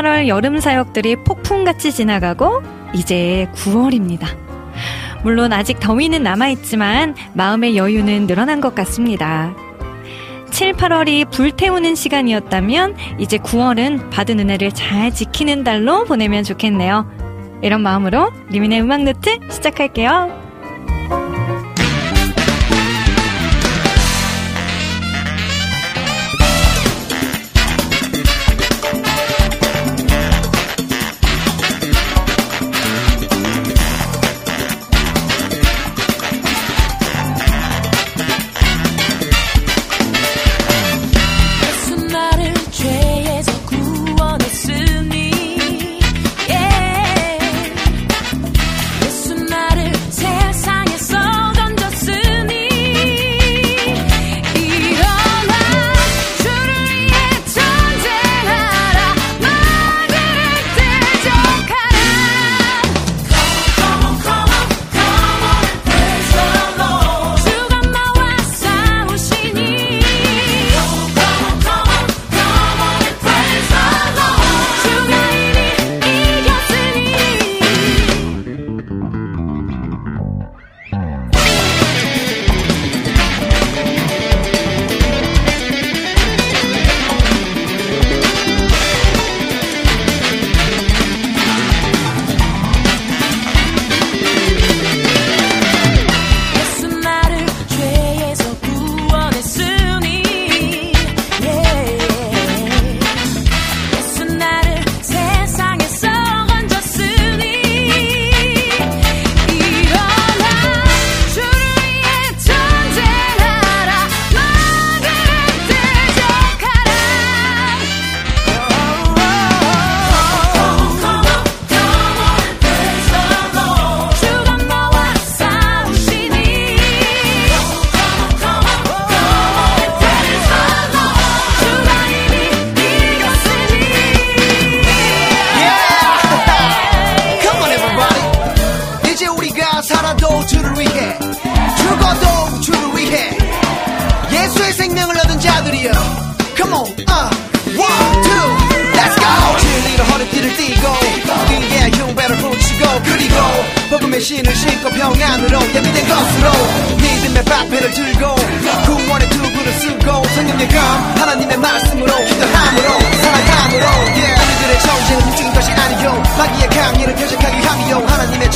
8월 여름 사역들이 폭풍같이 지나가고 이제 9월입니다. 물론 아직 더위는 남아있지만 마음의 여유는 늘어난 것 같습니다. 7, 8월이 불태우는 시간이었다면 이제 9월은 받은 은혜를 잘 지키는 달로 보내면 좋겠네요. 이런 마음으로 리민의 음악 노트 시작할게요.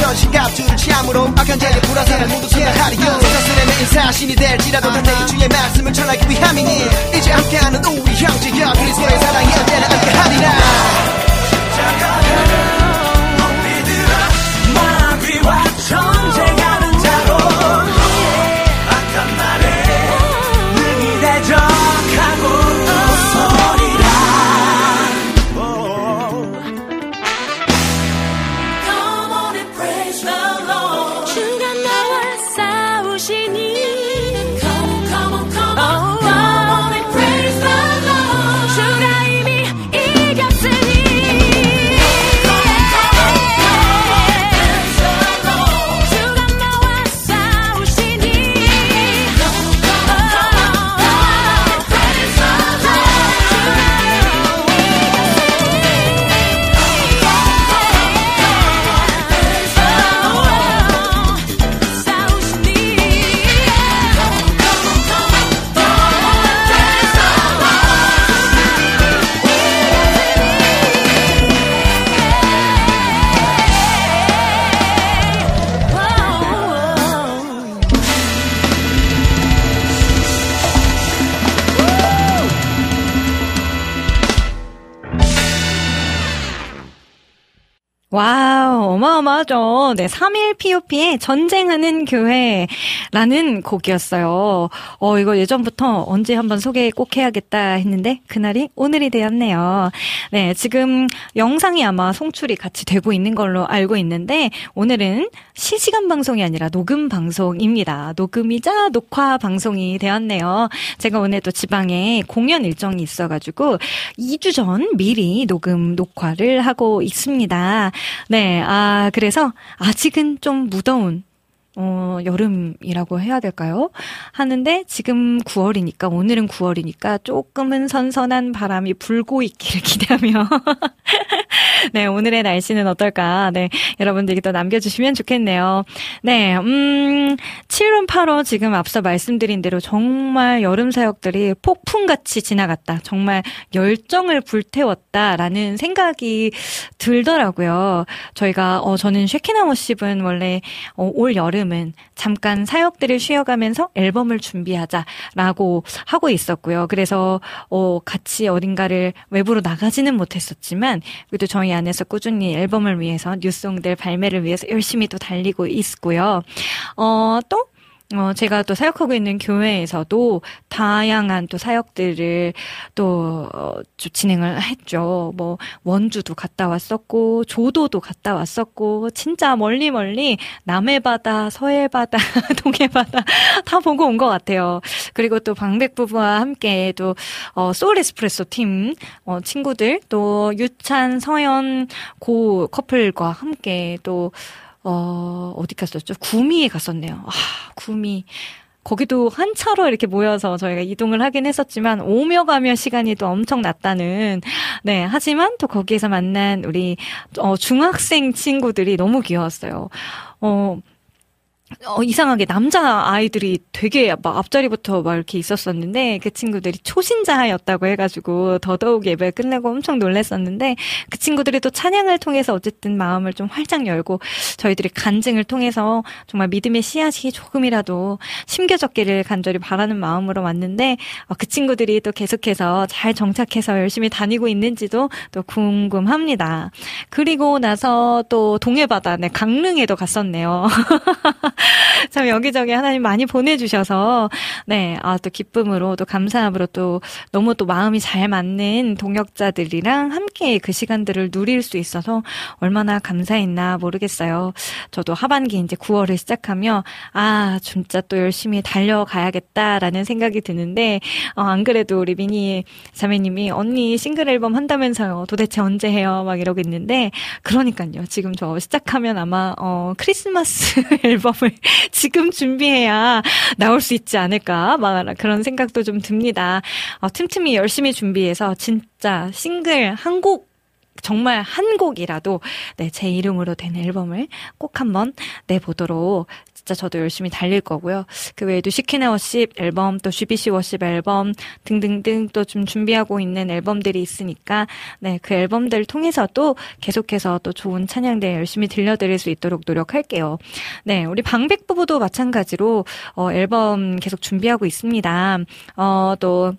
전신 갑 주를 취함으로 악한 자의 불화살을 모두 쏟아하리요. 사슬의 내 인사신이 될지라도 다내 주의 말씀을 전하기 위함이니 이제 함께하는 우리 형제여 그리스도의 사랑이 어마어마하죠. 네, 3일 POP의 전쟁하는 교회 라는 곡이었어요. 어, 이거 예전부터 언제 한번 소개 꼭 해야겠다 했는데, 그날이 오늘이 되었네요. 네, 지금 영상이 아마 송출이 같이 되고 있는 걸로 알고 있는데, 오늘은 실시간 방송이 아니라 녹음 방송입니다. 녹음이자 녹화 방송이 되었네요. 제가 오늘 또 지방에 공연 일정이 있어가지고, 2주 전 미리 녹음, 녹화를 하고 있습니다. 네, 아, 그래서 아직은 좀 무더운 어, 여름이라고 해야 될까요? 하는데 지금 9월이니까 오늘은 9월이니까 조금은 선선한 바람이 불고 있기를 기대하며 네, 오늘의 날씨는 어떨까? 네, 여러분들이 또 남겨 주시면 좋겠네요. 네, 음, 7월, 8월 지금 앞서 말씀드린 대로 정말 여름 사역들이 폭풍같이 지나갔다. 정말 열정을 불태웠다라는 생각이 들더라고요. 저희가, 어, 저는 쉐키나 워십은 원래 어, 올 여름 은 잠깐 사역들을 쉬어가면서 앨범을 준비하자라고 하고 있었고요. 그래서, 어, 같이 어딘가를 외부로 나가지는 못했었지만, 그래도 저희 안에서 꾸준히 앨범을 위해서 뉴송들 발매를 위해서 열심히 또 달리고 있고요. 어, 또 어, 제가 또 사역하고 있는 교회에서도 다양한 또 사역들을 또, 어, 진행을 했죠. 뭐, 원주도 갔다 왔었고, 조도도 갔다 왔었고, 진짜 멀리 멀리 남해 바다, 서해 바다, 동해 바다 다 보고 온 것 같아요. 그리고 또 방백 부부와 함께 또, 어, 소울 에스프레소 팀, 어, 친구들, 또 유찬, 서연, 고 커플과 함께 또, 어, 어디 갔었죠? 구미에 갔었네요. 아, 구미. 거기도 한 차로 이렇게 모여서 저희가 이동을 하긴 했었지만 오며 가며 시간이 또 엄청 났다는 네 하지만 또 거기에서 만난 우리 어 중학생 친구들이 너무 귀여웠어요. 어 어, 이상하게 남자 아이들이 되게 막 앞자리부터 막 이렇게 있었었는데 그 친구들이 초신자였다고 해가지고 더더욱 예배 끝내고 엄청 놀랐었는데 그 친구들이 또 찬양을 통해서 어쨌든 마음을 좀 활짝 열고 저희들이 간증을 통해서 정말 믿음의 씨앗이 조금이라도 심겨졌기를 간절히 바라는 마음으로 왔는데 어, 그 친구들이 또 계속해서 잘 정착해서 열심히 다니고 있는지도 또 궁금합니다. 그리고 나서 또 동해바다, 네, 강릉에도 갔었네요. 참 여기저기 하나님 많이 보내주셔서 네, 아, 또 기쁨으로 또 감사함으로 또 너무 또 마음이 잘 맞는 동역자들이랑 함께 그 시간들을 누릴 수 있어서 얼마나 감사했나 모르겠어요. 저도 하반기 이제 9월을 시작하며 아, 진짜 또 열심히 달려가야겠다라는 생각이 드는데 어, 안 그래도 우리 미니 자매님이 언니 싱글 앨범 한다면서요. 도대체 언제 해요? 막 이러고 있는데 그러니까요. 지금 저 시작하면 아마 어 크리스마스 앨범을 지금 준비해야 나올 수 있지 않을까 막 그런 생각도 좀 듭니다. 어, 틈틈이 열심히 준비해서 진짜 싱글 한 곡 정말 한 곡이라도 네, 제 이름으로 된 앨범을 꼭 한번 내보도록 진짜 저도 열심히 달릴 거고요. 그 외에도 시키네 워십 앨범, 또 GBC 워십 앨범 등등등 또 좀 준비하고 있는 앨범들이 있으니까 네, 그 앨범들 통해서도 계속해서 또 좋은 찬양들 열심히 들려드릴 수 있도록 노력할게요. 네, 우리 방백 부부도 마찬가지로 어, 앨범 계속 준비하고 있습니다. 어, 또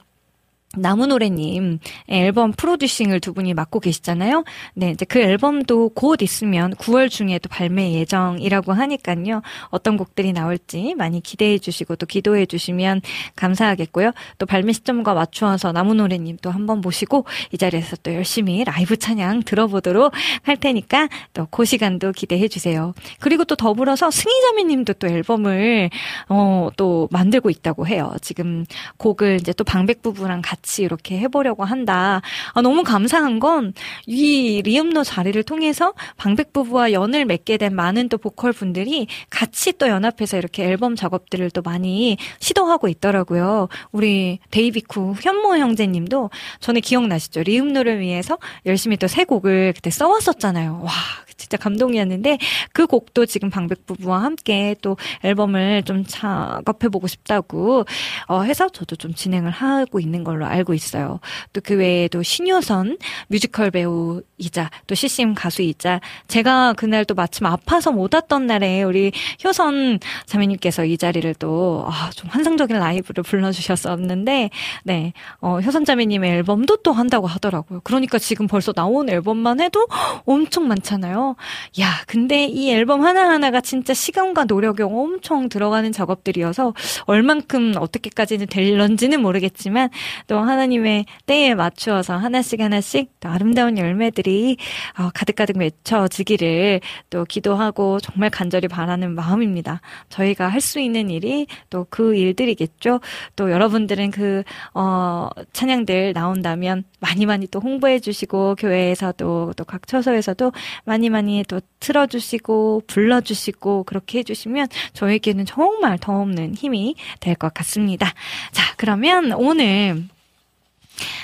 나무노래님 앨범 프로듀싱을 두 분이 맡고 계시잖아요. 네, 이제 그 앨범도 곧 있으면 9월 중에도 발매 예정이라고 하니까요. 어떤 곡들이 나올지 많이 기대해 주시고 또 기도해 주시면 감사하겠고요. 또 발매 시점과 맞추어서 나무노래님 또 한번 모시고 이 자리에서 또 열심히 라이브 찬양 들어보도록 할 테니까 또 그 시간도 기대해 주세요. 그리고 또 더불어서 승희자매님도 또 앨범을 어 또 만들고 있다고 해요. 지금 곡을 이제 또 방백 부부랑 같이 같이 이렇게 해보려고 한다. 아, 너무 감사한 건 이 리음노 자리를 통해서 방백 부부와 연을 맺게 된 많은 또 보컬 분들이 같이 또 연합해서 이렇게 앨범 작업들을 또 많이 시도하고 있더라고요. 우리 데이비쿠 현모 형제님도 전에 기억나시죠? 리음노를 위해서 열심히 또 새 곡을 그때 써왔었잖아요. 와, 진짜 감동이었는데 그 곡도 지금 방백 부부와 함께 또 앨범을 좀 작업해 보고 싶다고 어, 해서 저도 좀 진행을 하고 있는 걸로 알고 있어요. 또 그 외에도 신효선 뮤지컬 배우이자 또 CCM 가수이자 제가 그날 또 마침 아파서 못 왔던 날에 우리 효선 자매님께서 이 자리를 또, 아, 좀 환상적인 라이브를 불러주셨었는데, 네, 어, 효선 자매님의 앨범도 또 한다고 하더라고요. 그러니까 지금 벌써 나온 앨범만 해도 엄청 많잖아요. 야, 근데 이 앨범 하나하나가 진짜 시간과 노력이 엄청 들어가는 작업들이어서 얼만큼 어떻게까지는 될런지는 모르겠지만 또 하나님의 때에 맞추어서 하나씩 하나씩 또 아름다운 열매들이 어, 가득가득 맺혀지기를 또 기도하고 정말 간절히 바라는 마음입니다. 저희가 할 수 있는 일이 또 그 일들이겠죠. 또 여러분들은 그, 어, 찬양들 나온다면 많이 많이 또 홍보해 주시고 교회에서도 또 각 처소에서도 많이 많이 또 틀어주시고 불러주시고 그렇게 해주시면 저에게는 정말 더 없는 힘이 될 것 같습니다. 자, 그러면 오늘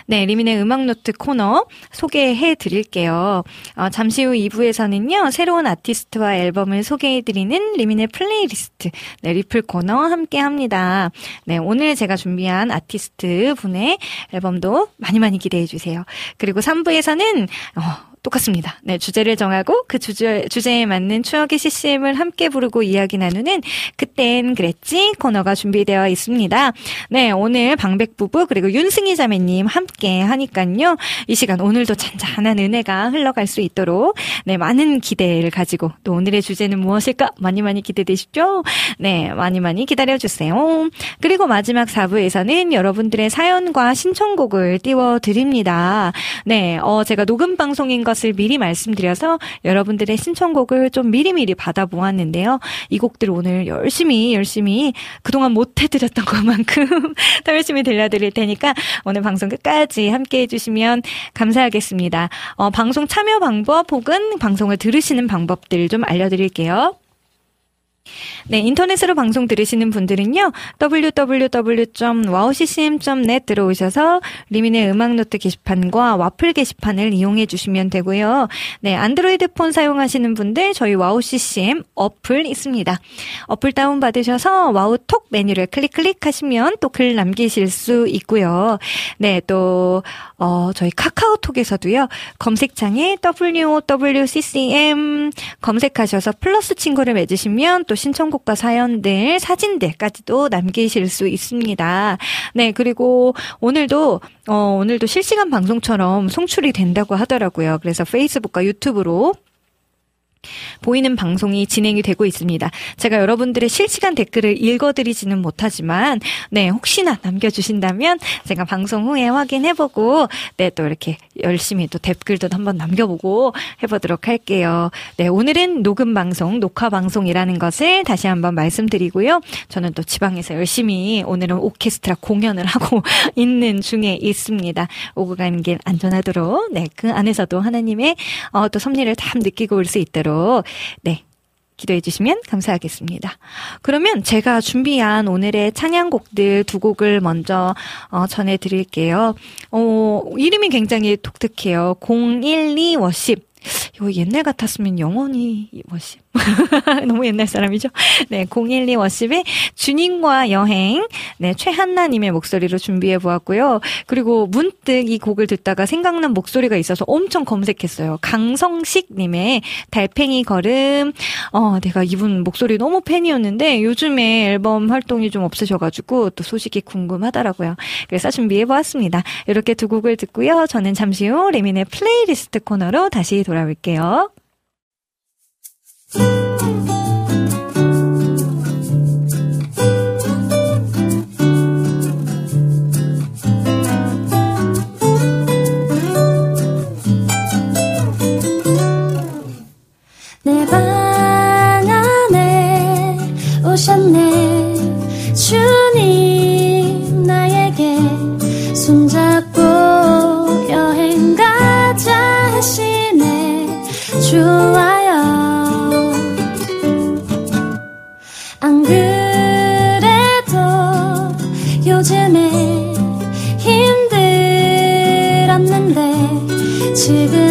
네, 리민의 음악노트 코너 소개해 드릴게요. 어, 잠시 후 2부에서는요, 새로운 아티스트와 앨범을 소개해 드리는 리민의 플레이리스트, 네, 리플 코너 함께 합니다. 네, 오늘 제가 준비한 아티스트 분의 앨범도 많이 많이 기대해 주세요. 그리고 3부에서는, 어, 똑같습니다. 네, 주제를 정하고 그 주제, 주제에 맞는 추억의 CCM을 함께 부르고 이야기 나누는 그땐 그랬지 코너가 준비되어 있습니다. 네, 오늘 방백 부부 그리고 윤승희 자매님 함께 하니깐요. 이 시간 오늘도 잔잔한 은혜가 흘러갈 수 있도록 네, 많은 기대를 가지고 또 오늘의 주제는 무엇일까? 많이 많이 기대되시죠? 네, 많이 많이 기다려 주세요. 그리고 마지막 4부에서는 여러분들의 사연과 신청곡을 띄워 드립니다. 네, 어 제가 녹음 방송인 것 것을 미리 말씀드려서 여러분들의 신청곡을 좀 미리미리 받아보았는데요. 이 곡들 오늘 열심히 열심히 그동안 못 해드렸던 것만큼 더 열심히 들려드릴 테니까 오늘 방송 끝까지 함께 해주시면 감사하겠습니다. 어, 방송 참여 방법 혹은 방송을 들으시는 방법들 좀 알려드릴게요. 네, 인터넷으로 방송 들으시는 분들은요, www.wowccm.net 들어오셔서 리민의 음악노트 게시판과 와플 게시판을 이용해 주시면 되고요. 네, 안드로이드 폰 사용하시는 분들 저희 와우CCM 어플 있습니다. 어플 다운 받으셔서 와우톡 메뉴를 클릭 클릭하시면 또 글 남기실 수 있고요. 네, 또, 어, 저희 카카오톡에서도요, 검색창에 WOWCCM 검색하셔서 플러스 친구를 맺으시면 또 신청곡과 사연들, 사진들까지도 남기실 수 있습니다. 네, 그리고 오늘도, 어, 오늘도 실시간 방송처럼 송출이 된다고 하더라고요. 그래서 페이스북과 유튜브로 보이는 방송이 진행이 되고 있습니다. 제가 여러분들의 실시간 댓글을 읽어드리지는 못하지만, 네, 혹시나 남겨주신다면 제가 방송 후에 확인해보고, 네, 또 이렇게 열심히 또 댓글도 한번 남겨보고 해보도록 할게요. 네, 오늘은 녹음 방송, 녹화 방송이라는 것을 다시 한번 말씀드리고요. 저는 또 지방에서 열심히 오늘은 오케스트라 공연을 하고 있는 중에 있습니다. 오고 가는 길 안전하도록, 네, 그 안에서도 하나님의 어, 또 섭리를 다 느끼고 올 수 있도록 있도록 네. 기도해 주시면 감사하겠습니다. 그러면 제가 준비한 오늘의 찬양곡들 두 곡을 먼저 어, 전해 드릴게요. 어, 이름이 굉장히 독특해요. 012 워십. 이거 옛날 같았으면 영원히 워십. 너무 옛날 사람이죠? 네, 012 Worship의 주님과 여행. 네, 최한나님의 목소리로 준비해 보았고요. 그리고 문득 이 곡을 듣다가 생각난 목소리가 있어서 엄청 검색했어요. 강성식님의 달팽이 걸음. 어, 내가 이분 목소리 너무 팬이었는데 요즘에 앨범 활동이 좀 없으셔가지고 또 소식이 궁금하더라고요. 그래서 준비해 보았습니다. 이렇게 두 곡을 듣고요. 저는 잠시 후 레민의 플레이리스트 코너로 다시 돌아올게요. 오셨네. 주님 나에게 손잡고 좋아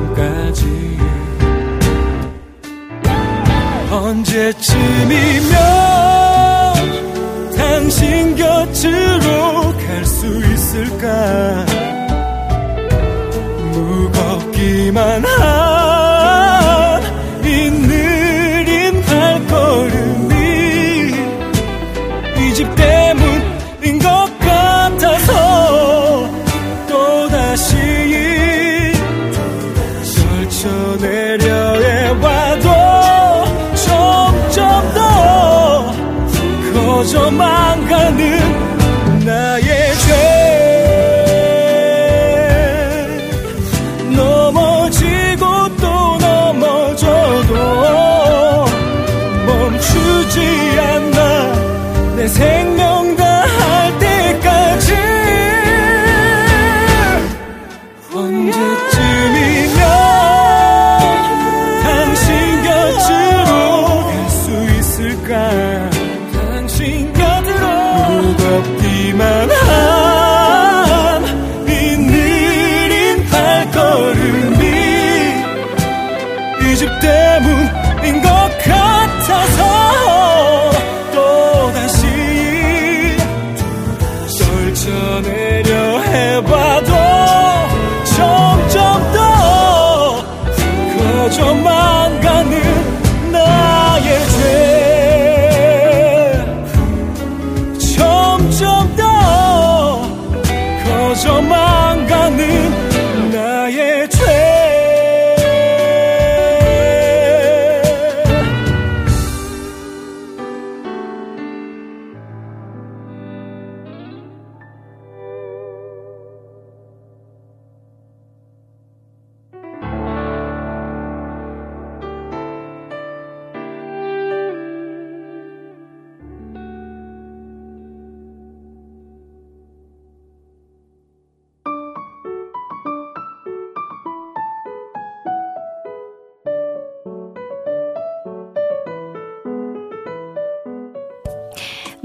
언제쯤이면 당신 곁으로 갈 수 있을까? 무겁기만 한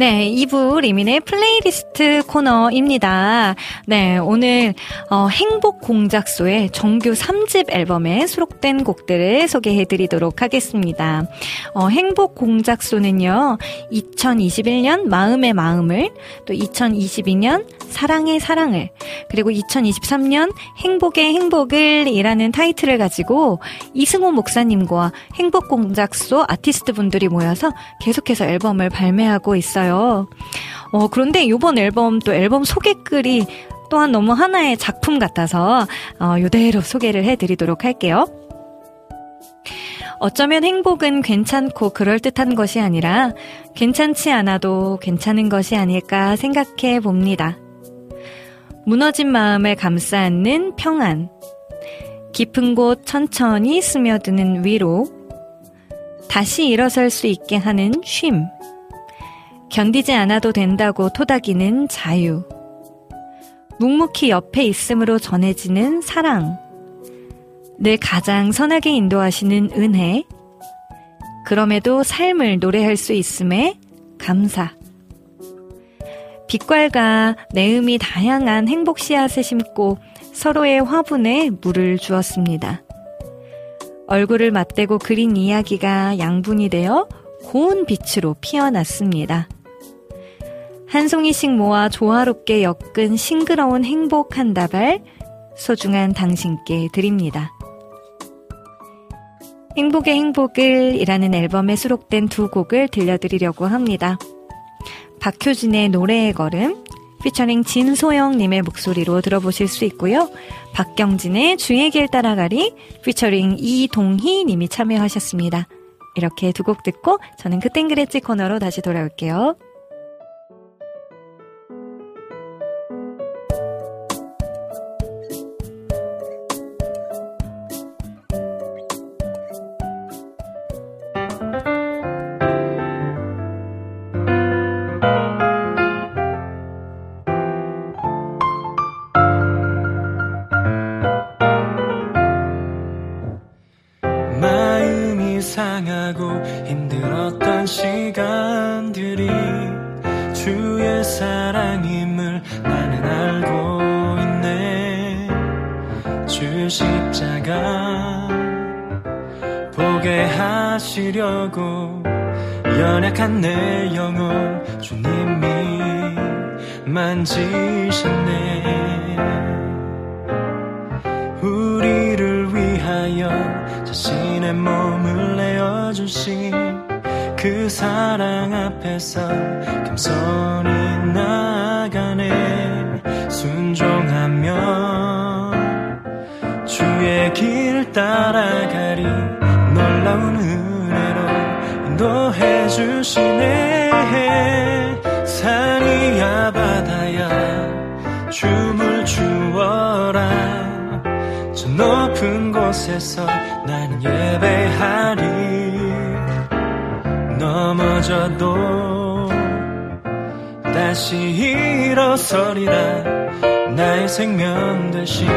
네, 2부 리민의 플레이리스트 코너입니다. 네, 오늘 어, 행복 공작소의 정규 3집 앨범에 수록된 곡들을 소개해 드리도록 하겠습니다. 어, 행복 공작소는요. 2021년 마음의 마음을 또 2022년 사랑의 사랑을 그리고 2023년 행복의 행복을 이라는 타이틀을 가지고 이승호 목사님과 행복 공작소 아티스트 분들이 모여서 계속해서 앨범을 발매하고 있어요. 있어요. 어, 그런데 이번 앨범 또 앨범 소개글이 또한 너무 하나의 작품 같아서 어, 이대로 소개를 해드리도록 할게요. 어쩌면 행복은 괜찮고 그럴듯한 것이 아니라 괜찮지 않아도 괜찮은 것이 아닐까 생각해 봅니다. 무너진 마음을 감싸 안는 평안. 깊은 곳 천천히 스며드는 위로. 다시 일어설 수 있게 하는 쉼. 견디지 않아도 된다고 토닥이는 자유. 묵묵히 옆에 있음으로 전해지는 사랑. 늘 가장 선하게 인도하시는 은혜. 그럼에도 삶을 노래할 수 있음에 감사. 빛깔과 내음이 다양한 행복 씨앗을 심고 서로의 화분에 물을 주었습니다. 얼굴을 맞대고 그린 이야기가 양분이 되어 고운 빛으로 피어났습니다. 한 송이씩 모아 조화롭게 엮은 싱그러운 행복 한 다발 소중한 당신께 드립니다. 행복의 행복을 이라는 앨범에 수록된 두 곡을 들려드리려고 합니다. 박효진의 노래의 걸음, 피처링 진소영님의 목소리로 들어보실 수 있고요. 박경진의 주의 길 따라가리, 피처링 이동희님이 참여하셨습니다. 이렇게 두 곡 듣고 저는 그땐 그랬지 코너로 다시 돌아올게요. 생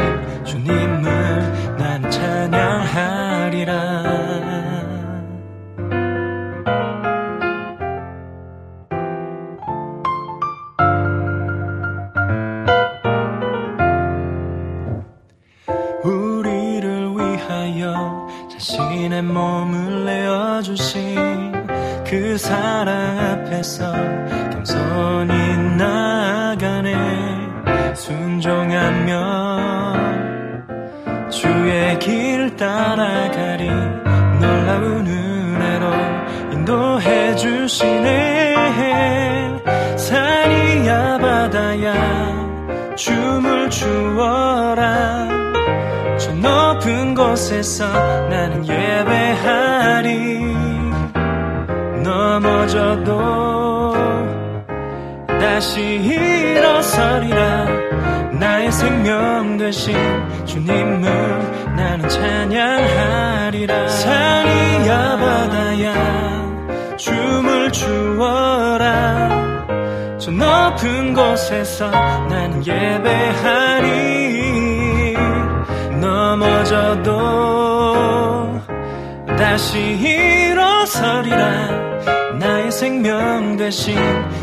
추어라. 저 높은 곳에서 나는 예배하리 넘어져도 다시 일어서리라. 나의 생명 되신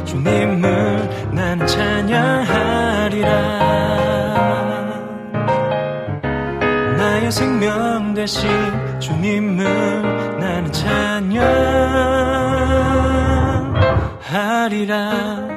주님을 나는 찬양하리라. 나의 생명 되신 주님을 나는 찬양 하리라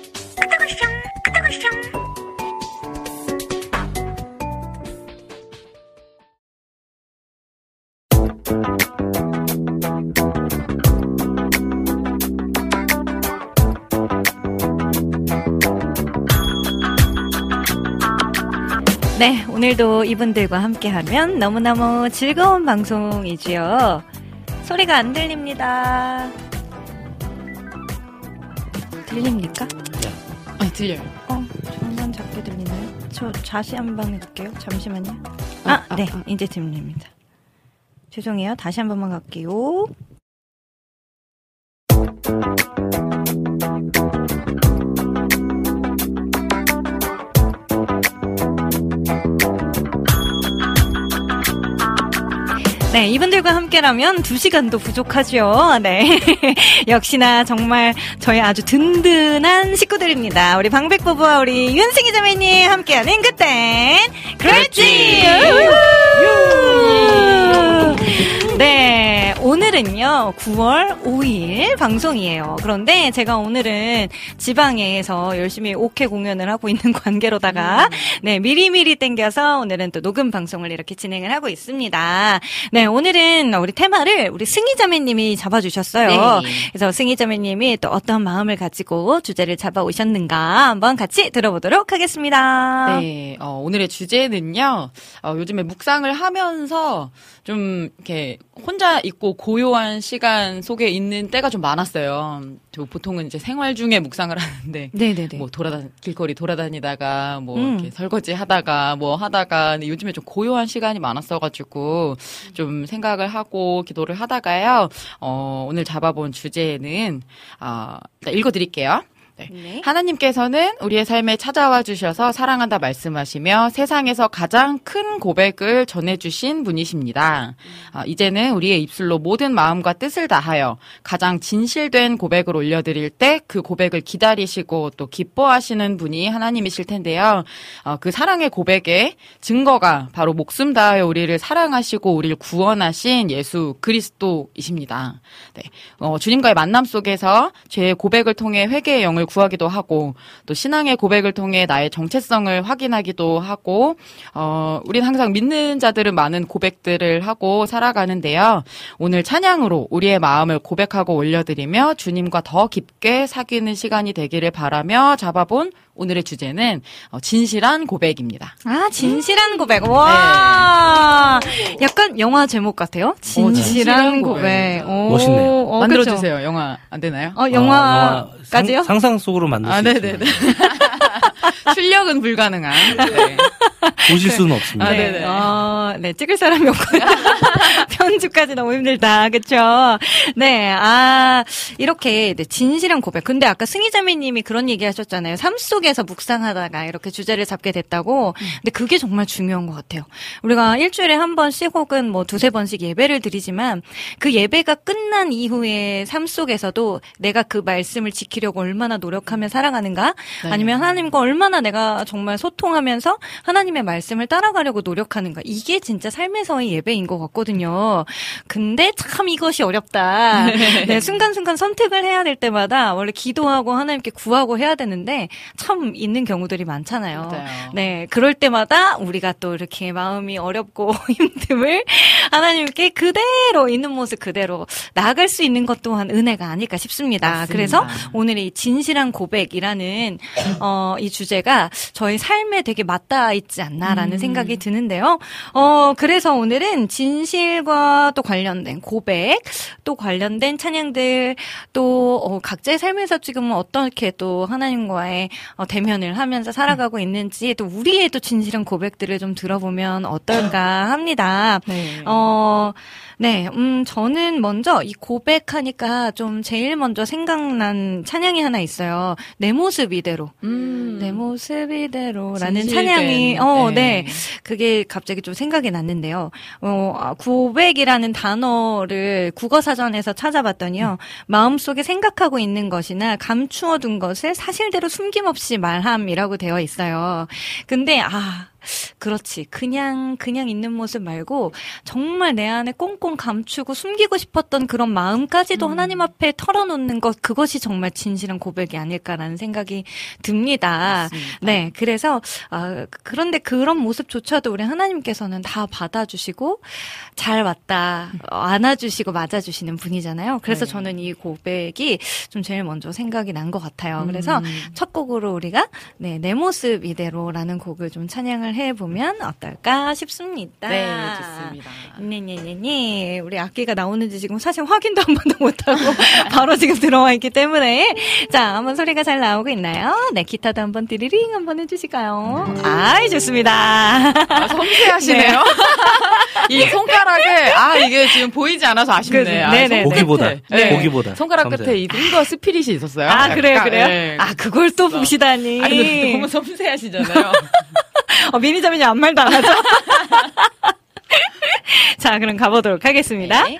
네, 오늘도 이분들과 함께하면 너무너무 즐거운 방송이지요. 소리가 안 들립니다. 들립니까? 아니 들려요. 어, 점점 작게 들리나요? 저 다시 한 번 해볼게요. 잠시만요. 아, 아, 아, 네, 아. 이제 들립니다. 죄송해요. 다시 한 번만 갈게요. 네, 이분들과 함께라면 2시간도 부족하죠. 네. 역시나 정말 저희 아주 든든한 식구들입니다. 우리 방백 부부와 우리 윤승희 자매님 함께하는 그땐 그렇지! 네, 오늘은요, 9월 5일 방송이에요. 그런데 제가 오늘은 지방에서 열심히 오케 공연을 하고 있는 관계로다가, 네, 미리미리 땡겨서 오늘은 또 녹음 방송을 이렇게 진행을 하고 있습니다. 네, 오늘은 우리 테마를 우리 승희자매님이 잡아주셨어요. 네. 그래서 승희자매님이 또 어떤 마음을 가지고 주제를 잡아오셨는가 한번 같이 들어보도록 하겠습니다. 네, 어, 오늘의 주제는요. 어, 요즘에 묵상을 하면서 좀 이렇게 혼자 있고 고요한 시간 속에 있는 때가 좀 많았어요. 저 보통은 이제 생활 중에 묵상을 하는데 네네네. 뭐 돌아다 길거리 돌아다니다가 뭐 음. 이렇게 설거지 하다가 뭐 하다가 근데 요즘에 좀 고요한 시간이 많았어가지고 좀 생각을 하고 기도를 하다가요. 어, 오늘 잡아본 주제는 어, 일단 읽어드릴게요. 네. 네. 하나님께서는 우리의 삶에 찾아와 주셔서 사랑한다 말씀하시며 세상에서 가장 큰 고백을 전해주신 분이십니다. 아, 이제는 우리의 입술로 모든 마음과 뜻을 다하여 가장 진실된 고백을 올려드릴 때 그 고백을 기다리시고 또 기뻐하시는 분이 하나님이실 텐데요. 어, 그 사랑의 고백의 증거가 바로 목숨 다하여 우리를 사랑하시고 우리를 구원하신 예수 그리스도이십니다. 네. 어, 주님과의 만남 속에서 죄의 고백을 통해 회개의 영을 구하기도 하고 또 신앙의 고백을 통해 나의 정체성을 확인하기도 하고 어, 우리는 항상 믿는 자들은 많은 고백들을 하고 살아가는데요. 오늘 찬양으로 우리의 마음을 고백하고 올려드리며 주님과 더 깊게 사귀는 시간이 되기를 바라며 잡아본 오늘의 주제는 어, 진실한 고백입니다. 아, 진실한 고백. 와. 약간 영화 제목 같아요. 진실한, 진실한 고백. 고백. 오, 멋있네요. 어, 만들어 주세요. 영화 안 되나요? 어, 아, 영화 까지요? 상, 상상 속으로 만들 수 아, 있어요. 네네네. 출력은 불가능한. 네. 보실 수는 없습니다. 아, 네. 네네. 어, 네, 찍을 사람이 없고요. 편집까지 너무 힘들다. 그쵸? 네, 아, 이렇게, 네, 진실한 고백. 근데 아까 승희자매님이 그런 얘기 하셨잖아요. 삶 속에서 묵상하다가 이렇게 주제를 잡게 됐다고. 근데 그게 정말 중요한 것 같아요. 우리가 일주일에 한 번씩 혹은 뭐 두세 번씩 예배를 드리지만 그 예배가 끝난 이후에 삶 속에서도 내가 그 말씀을 지키려고 얼마나 노력하며 살아가는가? 네. 아니면 하나님과 얼마나 내가 정말 소통하면서 하나님의 말씀을 따라가려고 노력하는가. 이게 진짜 삶에서의 예배인 것 같거든요. 근데 참 이것이 어렵다. 네, 순간순간 선택을 해야 될 때마다 원래 기도하고 하나님께 구하고 해야 되는데 참 있는 경우들이 많잖아요. 맞아요. 네, 그럴 때마다 우리가 또 이렇게 마음이 어렵고 힘듦을 하나님께 그대로 있는 모습 그대로 나아갈 수 있는 것 또한 은혜가 아닐까 싶습니다. 맞습니다. 그래서 오늘의 이 진실한 고백이라는 어, 이 주제 가 고배가 저희 삶에 되게 맞닿아 있지 않나라는 음. 생각이 드는데요. 어, 그래서 오늘은 진실과 또 관련된 고백, 또 관련된 찬양들, 또 어, 각자의 삶에서 지금 어떻게 또 하나님과의 어, 대면을 하면서 살아가고 있는지 또 우리의 또 진실한 고백들을 좀 들어보면 어떨까 합니다. 네. 어, 네, 음, 저는 먼저 이 고백하니까 좀 제일 먼저 생각난 찬양이 하나 있어요. 내 모습 이대로. 음. 내 모습 이대로라는 찬양이, 어, 네. 네. 그게 갑자기 좀 생각이 났는데요. 어, 아, 고백이라는 단어를 국어사전에서 찾아봤더니요. 마음속에 생각하고 있는 것이나 감추어둔 것을 사실대로 숨김없이 말함이라고 되어 있어요. 근데, 아, 그렇지. 그냥, 그냥 있는 모습 말고, 정말 내 안에 꽁꽁 감추고 숨기고 싶었던 그런 마음까지도 음. 하나님 앞에 털어놓는 것, 그것이 정말 진실한 고백이 아닐까라는 생각이 듭니다. 맞습니다. 네. 그래서, 아, 그런데 그런 모습조차도 우리 하나님께서는 다 받아주시고, 잘 왔다, 어, 안아주시고 맞아주시는 분이잖아요. 그래서 네. 저는 이 고백이 좀 제일 먼저 생각이 난 것 같아요. 그래서 음. 첫 곡으로 우리가 네, 내 모습 이대로라는 곡을 좀 찬양을 해보면 어떨까 싶습니다. 네, 좋습니다. 네네네네. 우리 악기가 나오는지 지금 사실 확인도 한 번도 못하고 바로 지금 들어와 있기 때문에 자, 한번 소리가 잘 나오고 있나요? 네, 기타도 한번 디리링 한번 해주실까요? 아이, 좋습니다. 아, 섬세하시네요. 이 손가락을 아 이게 지금 보이지 않아서 아쉽네. 그, 아, 네네. 손 보기보다, 끝에. 네. 보기보다. 손가락 섬세해. 끝에 이 링거 스피릿이 있었어요. 아, 그래요, 약간, 그래요? 네. 아, 그걸 또 보시다니. 아니 근데 너무 섬세하시잖아요. 어, 미니자매님 아무 말도 안 하죠? 자, 그럼 가보도록 하겠습니다. 네.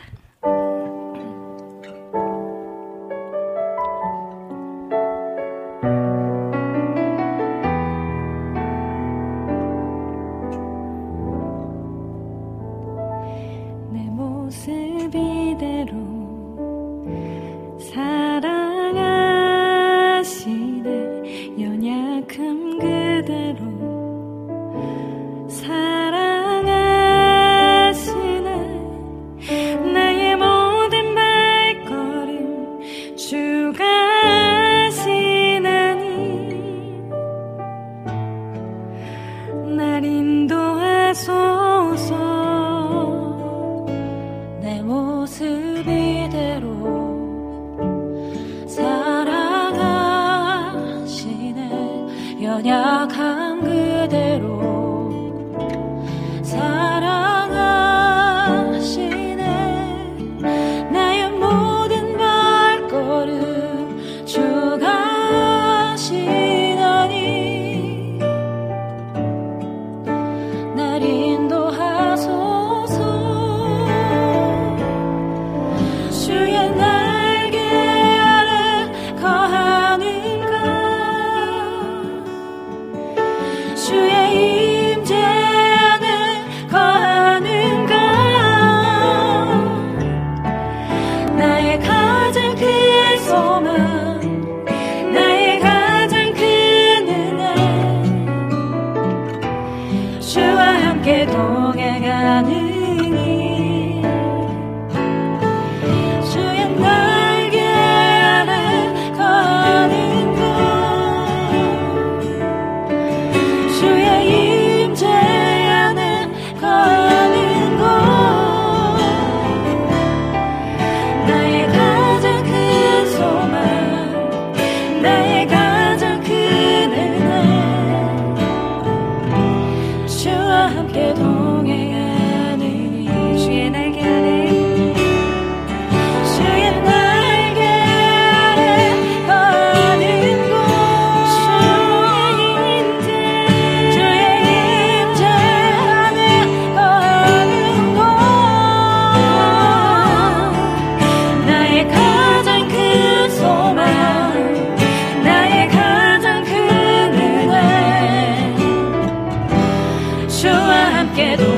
time get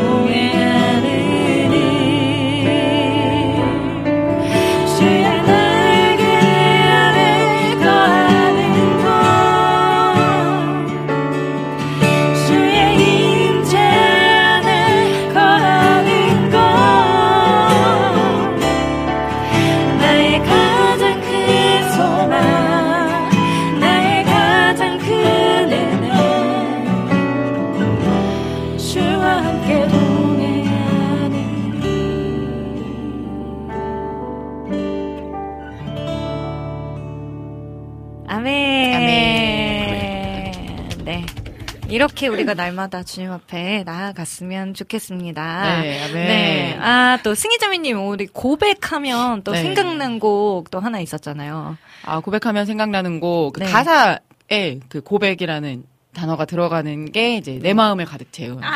이렇게 우리가 날마다 주님 앞에 나아갔으면 좋겠습니다. 네, 아멘. 네. 아, 또 승희자매님, 우리 고백하면 또 네. 생각난 곡 또 하나 있었잖아요. 아, 고백하면 생각나는 곡, 그 네. 가사에 그 고백이라는 단어가 들어가는 게 이제 내 마음을 가득 채운 네.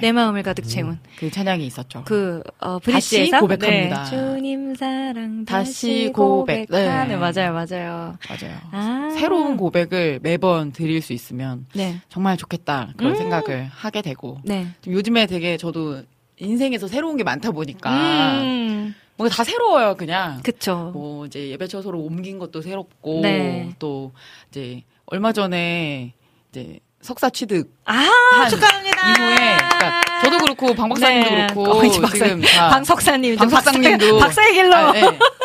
내 마음을 가득 채운. 그 찬양이 있었죠. 그, 어, 다시 브릿지에서. 고백합니다. 네. 주님 사랑 다시 다시 고백. 고백하는. 네. 맞아요, 맞아요. 맞아요. 아. 새로운 고백을 매번 드릴 수 있으면 네. 정말 좋겠다 그런 음. 생각을 하게 되고 네. 좀 요즘에 되게 저도 인생에서 새로운 게 많다 보니까 음. 뭔가 다 새로워요 그냥 그쵸. 뭐 이제 예배 처소로 옮긴 것도 새롭고 네. 또 이제 얼마 전에 이제 석사 취득 아, 한 축하합니다. 이후에 그러니까 저도 그렇고 방 박사님도 네. 그렇고 어, 이제 박사- 지금 다방 석사님, 방 석사님도 박사, 박사의 길로. 아, 네.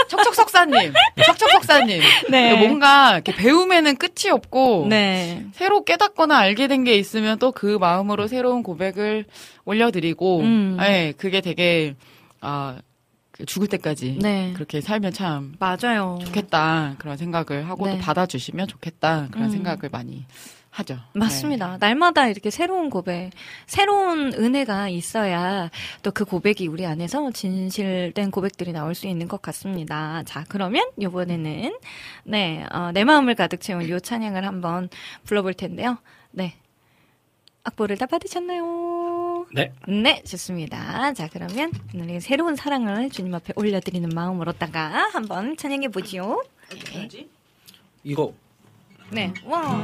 척척 석사님, 척척 석사님. 네. 뭔가 이렇게 배움에는 끝이 없고 네. 새로 깨닫거나 알게 된 게 있으면 또 그 마음으로 새로운 고백을 올려드리고, 음. 네, 그게 되게 아그 죽을 때까지 네. 그렇게 살면 참 맞아요. 좋겠다 그런 생각을 하고 네. 또 받아주시면 좋겠다 그런 음. 생각을 많이 하죠. 맞습니다. 날마다 이렇게 새로운 고백, 새로운 은혜가 있어야 또 그 고백이 우리 안에서 진실된 고백들이 나올 수 있는 것 같습니다. 자, 그러면 이번에는 네, 어, 내 마음을 가득 채운 요 찬양을 한번 불러볼 텐데요. 네. 악보를 다 받으셨나요? 네. 네, 좋습니다. 자, 그러면 오늘 새로운 사랑을 주님 앞에 올려드리는 마음으로다가 한번 찬양해 보지요. 이거 네, 와,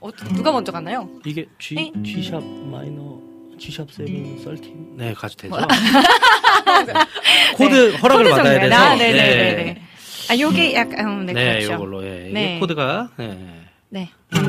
어, 누가 먼저 갔나요? 이게 G 네. G 샵 마이너 G 샵 세븐 썰팅 네 가도 되죠. 코드 허락을 코드 받아야. 돼서. 아, 네네네 네. 아, 요게 약간, 음, 네, 네, 그렇죠. 요걸로 예. 네. 코드가 예. 네. 내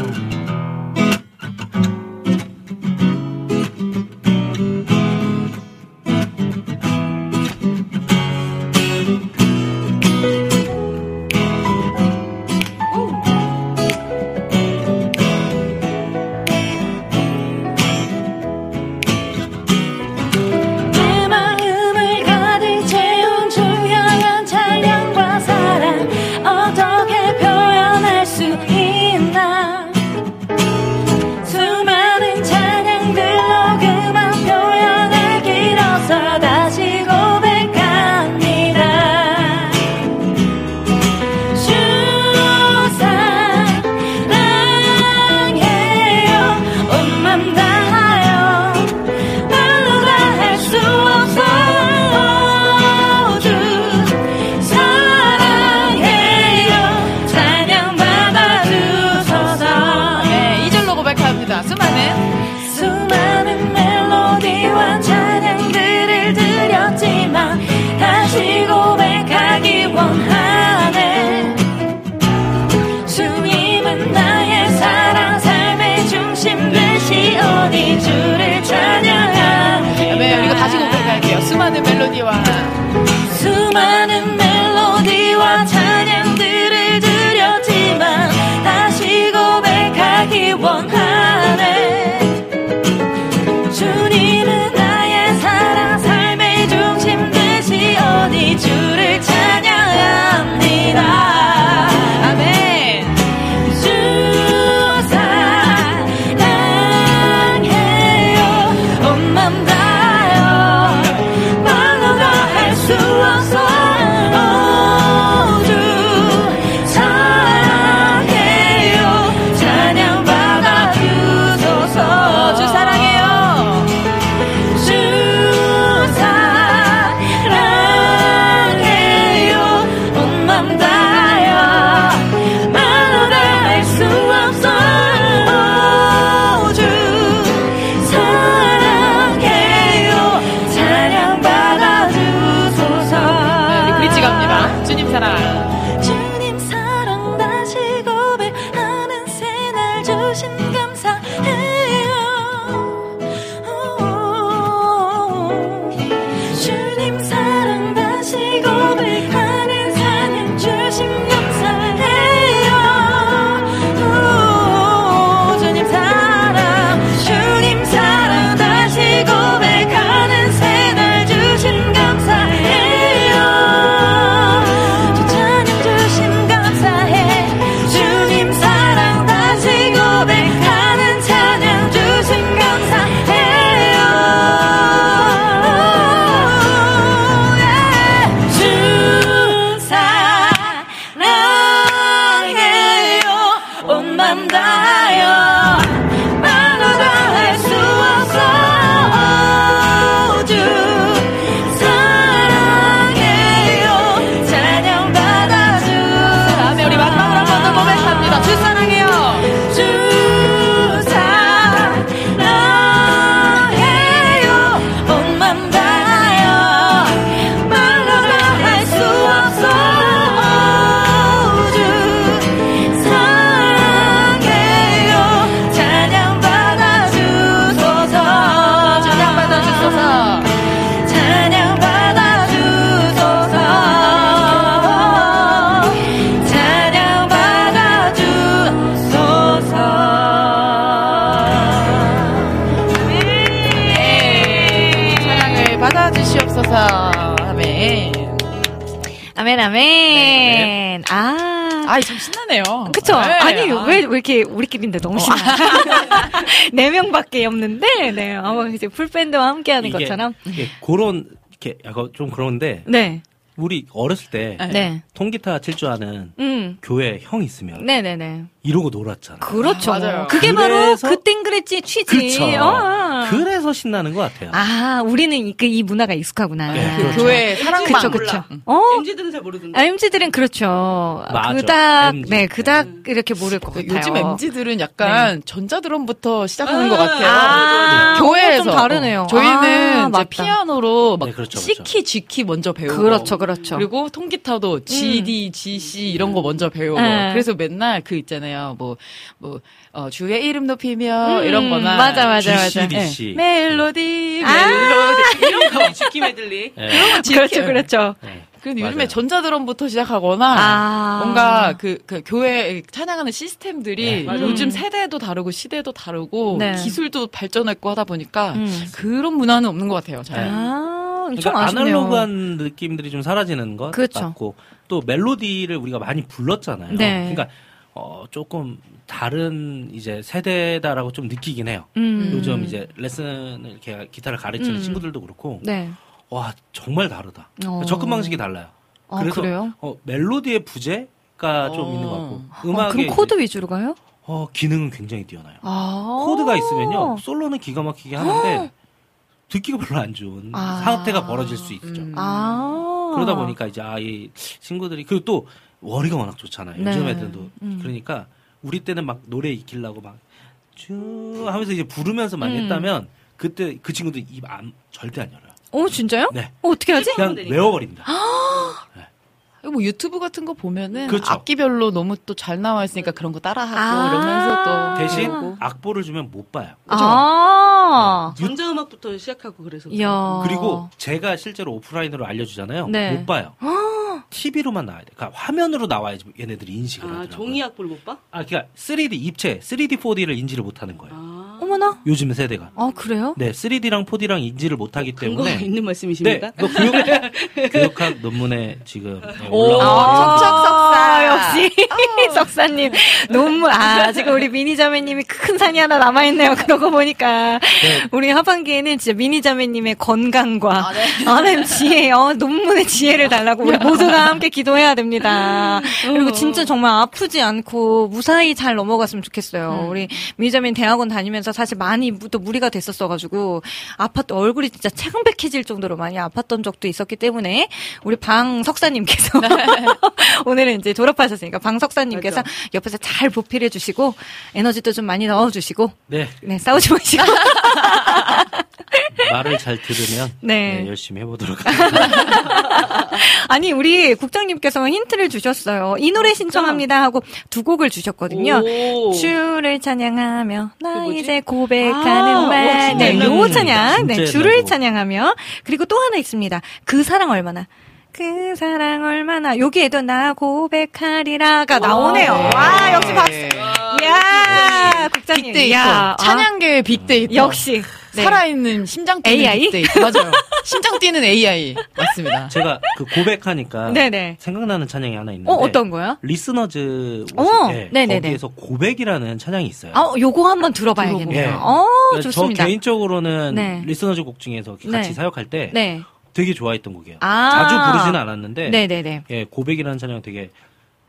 아니, 아. 왜, 왜 이렇게 우리끼리인데 너무 신나? 네 명밖에 없는데, 네. 어, 이제 풀 밴드와 함께 하는 이게- 것처럼. 이게 그런 이렇게 약간 좀 그런데 네. 우리 어렸을 때 네. 통기타 칠 줄 아는 음. 교회 형 있으면 네네네. 이러고 놀았잖아. 그렇죠. 맞아요. 그게 바로 그래서- 그땐 그랬지 취지. 그렇죠. 어. 그래서 신나는 것 같아요. 아, 우리는 이, 그, 이 문화가 익숙하구나. 네, 그 그렇죠. 교회 사랑방. 그쵸, 그쵸. 어? MZ들은 잘 모르던데. 아, MZ들은 그렇죠. 맞아, 그닥, MZ. 네, 그닥 이렇게 모를 것 같아요. 요즘 MZ들은 약간 전자드럼부터 시작하는 것 같아요. 네. 아, 교회에서 좀 다르네요. 저희는 아, 이제 맞다. 피아노로 막 네, 그렇죠, 그렇죠. C키, G키 먼저 배우고 그렇죠, 그렇죠. 그리고 통기타도 G, D, G, C 이런 거 먼저 배우고 네. 그래서 맨날 그 있잖아요. 뭐 뭐 어, 주의 이름 높이며 음, 이런 거나 맞아, 맞아, 맞아. GCDC. 네. 멜로디 아. 멜로디 이런 거 지키 메들리. 네. 그렇죠, 그렇죠. 네. 그런데 요즘에 맞아요. 전자드럼부터 시작하거나 아. 뭔가 그, 그 교회 찬양하는 시스템들이 네. 요즘 음. 세대도 다르고 시대도 다르고 네. 기술도 발전했고 하다 보니까 음. 그런 문화는 없는 것 같아요. 잘. 아, 좀 그러니까. 아날로그한 느낌들이 좀 사라지는 것 그렇죠. 같고 또 멜로디를 우리가 많이 불렀잖아요. 네. 그러니까 어 조금 다른 이제 세대다라고 좀 느끼긴 해요. 음. 요즘 이제 레슨을 이렇게 기타를 가르치는 음. 친구들도 그렇고 네. 와 정말 다르다. 어. 접근 방식이 달라요. 아, 그래서 그래요? 어, 멜로디의 부재가 좀 어. 있는 것 같고 아, 음악의 그럼 코드 위주로 가요? 어, 기능은 굉장히 뛰어나요. 아. 코드가 있으면요 솔로는 기가 막히게 하는데 듣기가 별로 안 좋은 아. 상태가 벌어질 수 있죠. 음. 아. 그러다 보니까 이제 아이 친구들이 그리고 또 워리가 워낙 좋잖아요. 네. 요즘 애들도 음. 그러니까 우리 때는 막 노래 익히려고 막 쭉 하면서 이제 부르면서 막 음. 했다면 그때 그 친구들 입 안 절대 안 열어요. 어, 진짜요? 네. 어, 어떻게 하지? 그냥. 외워버립니다. 이거 뭐 유튜브 같은 거 보면은 그렇죠. 악기별로 너무 또 잘 나와 있으니까 그런 거 따라하고 아. 이러면서 또 대신 배우고. 악보를 주면 못 봐요. 아. 전자 음악부터 시작하고 그래서. 이야. 그리고 제가 실제로 오프라인으로 알려주잖아요. 네. 못 봐요. TV로만 나와야 돼. 그러니까 화면으로 나와야지 얘네들이 인식을 아, 하더라고요. 종이 악보를 못 봐? 아, 그러니까 3D 입체, 3D, 4D를 인지를 못하는 거예요. 아. 어머나. 요즘 세대가. 아, 그래요? 네, 3D랑 4D랑 인지를 못하기 근거가 때문에. 있는 네, 말씀이십니까? 그 교육, 교육학 논문에 지금 네, 오, 올라와. 척척 석사. 아, 역시 석사님 너무 아 지금 우리 미니 자매님이 큰 산이 하나 남아 있네요. 그러고 보니까 네. 우리 하반기에는 진짜 미니 자매님의 건강과 아, 네. 지혜, 어, 논문의 지혜를 달라고 우리 모두가 함께 기도해야 됩니다. 그리고 진짜 정말 아프지 않고 무사히 잘 넘어갔으면 좋겠어요. 우리 미니 자매님 대학원 다니면서 사실 많이 무- 또 무리가 됐었어가지고 아팠 얼굴이 진짜 창백해질 정도로 많이 아팠던 적도 있었기 때문에 우리 방 석사님께서 오늘은 이제 졸업하셨으니까 방 석사님께서 맞아. 옆에서 잘 보필해 주시고 에너지도 좀 많이 넣어주시고 네, 네 싸우지 마시고 말을 잘 들으면 네. 네, 열심히 해보도록 하겠습니다. 아니 우리 국장님께서 힌트를 주셨어요. 이 노래 신청합니다 하고 두 곡을 주셨거든요. 오. 주를 찬양하며 나 뭐지? 이제 고백하는 아, 와, 말. 진짜 네, 옛날 요. 찬양. 네, 곡. 찬양하며 그리고 또 하나 있습니다. 그 사랑 얼마나. 그 사랑 얼마나 여기에도 나 고백하리라가 나오네요. 네. 와 역시 박수. 이야 국장님. 빅데이터. 이야, 아, 찬양계의 빅데이터. 역시 네. 살아있는 심장 뛰는 AI? 빅데이터. 맞아요. 심장 뛰는 AI. 맞습니다. 제가 그 고백하니까 네네. 생각나는 찬양이 하나 있는데 어 어떤 거야? 리스너즈 어, 오실 때 네네네. 거기에서 고백이라는 찬양이 있어요. 아 요거 한번 들어봐야겠네요. 예. 어 좋습니다. 저 개인적으로는 네. 리스너즈 곡 중에서 같이 네. 사역할 때 네. 되게 좋아했던 곡이에요. 아. 자주 부르지는 않았는데 네네네. 예, 고백이라는 찬양 되게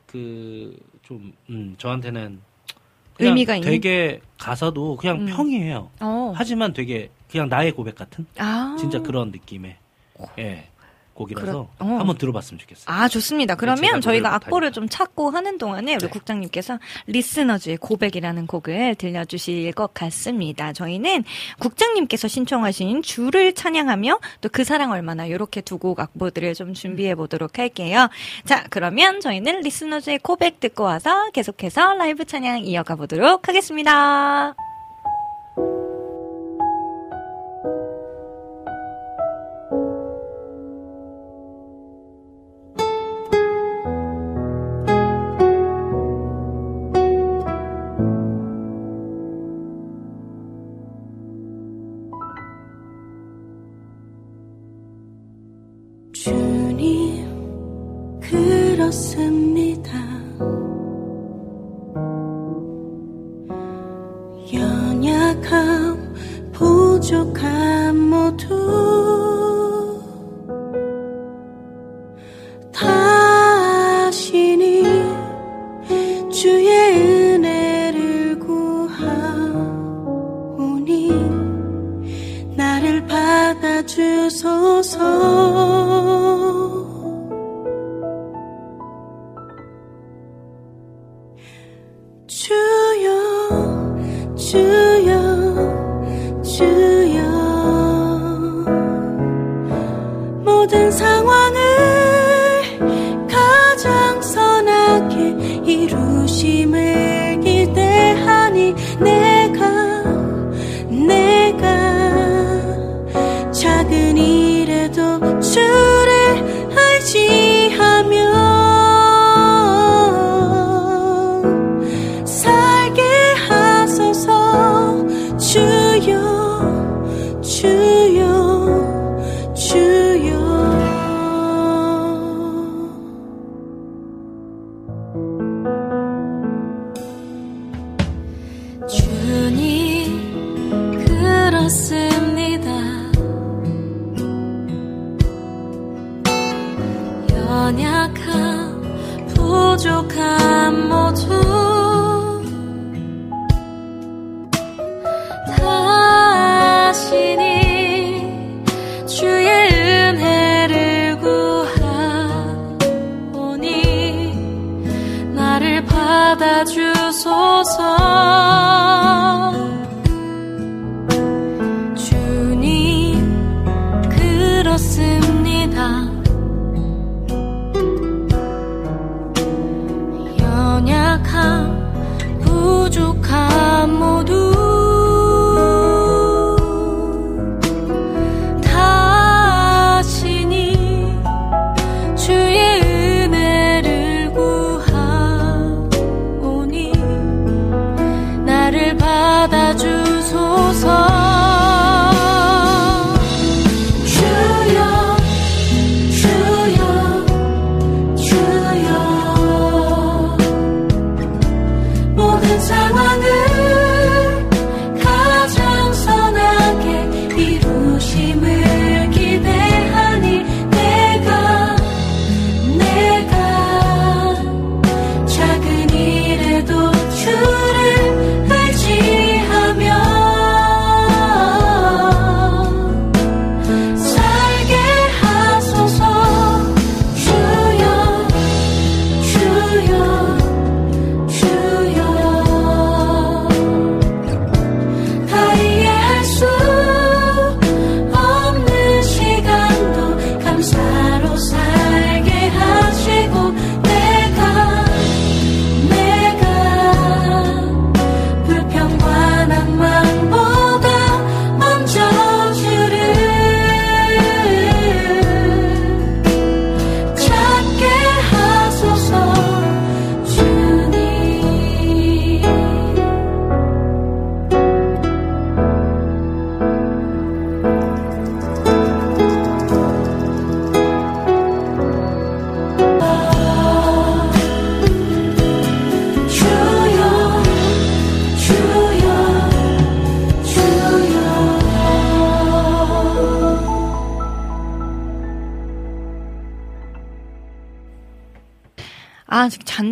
그 좀 음, 저한테는 의미가 있는? 되게 가사도 그냥 음. 평이에요. 어. 하지만 되게 그냥 나의 고백 같은 아. 진짜 그런 느낌의 예, 곡이라서 그렇- 어. 한번 들어봤으면 좋겠어요. 아, 좋습니다. 제가 그러면 저희가. 악보를 좀 찾고 하는 동안에 우리 네. 국장님께서 리스너즈의 고백이라는 곡을 들려주실 것 같습니다. 저희는 국장님께서 신청하신 주를 찬양하며 또 그 사랑 얼마나 이렇게 두 곡 악보들을 좀 준비해 보도록 할게요. 자, 그러면 저희는 리스너즈의 고백 듣고 와서 계속해서 라이브 찬양 이어가 보도록 하겠습니다.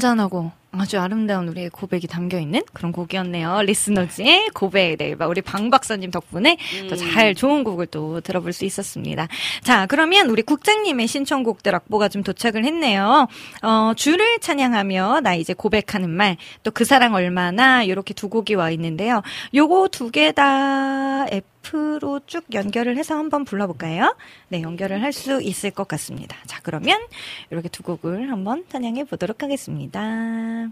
잔잔하고 아주 아름다운 우리의 고백이 담겨 있는 그런 곡이었네요. 리스너즈의 고백. 네, 우리 방 박사님 덕분에 더잘 좋은 곡을 또 들어볼 수 있었습니다. 자, 그러면 우리 국장님의 신청곡들 악보가 좀 도착을 했네요. 어, 주를 찬양하며 나 이제 고백하는 말, 또 그 사랑 얼마나 이렇게 두 곡이 와 있는데요. 요거 두 개 다 F로 쭉 연결을 해서 한번 불러볼까요? 네, 연결을 할 수 있을 것 같습니다. 자, 그러면 이렇게 두 곡을 한번 찬양해 보도록 하겠습니다.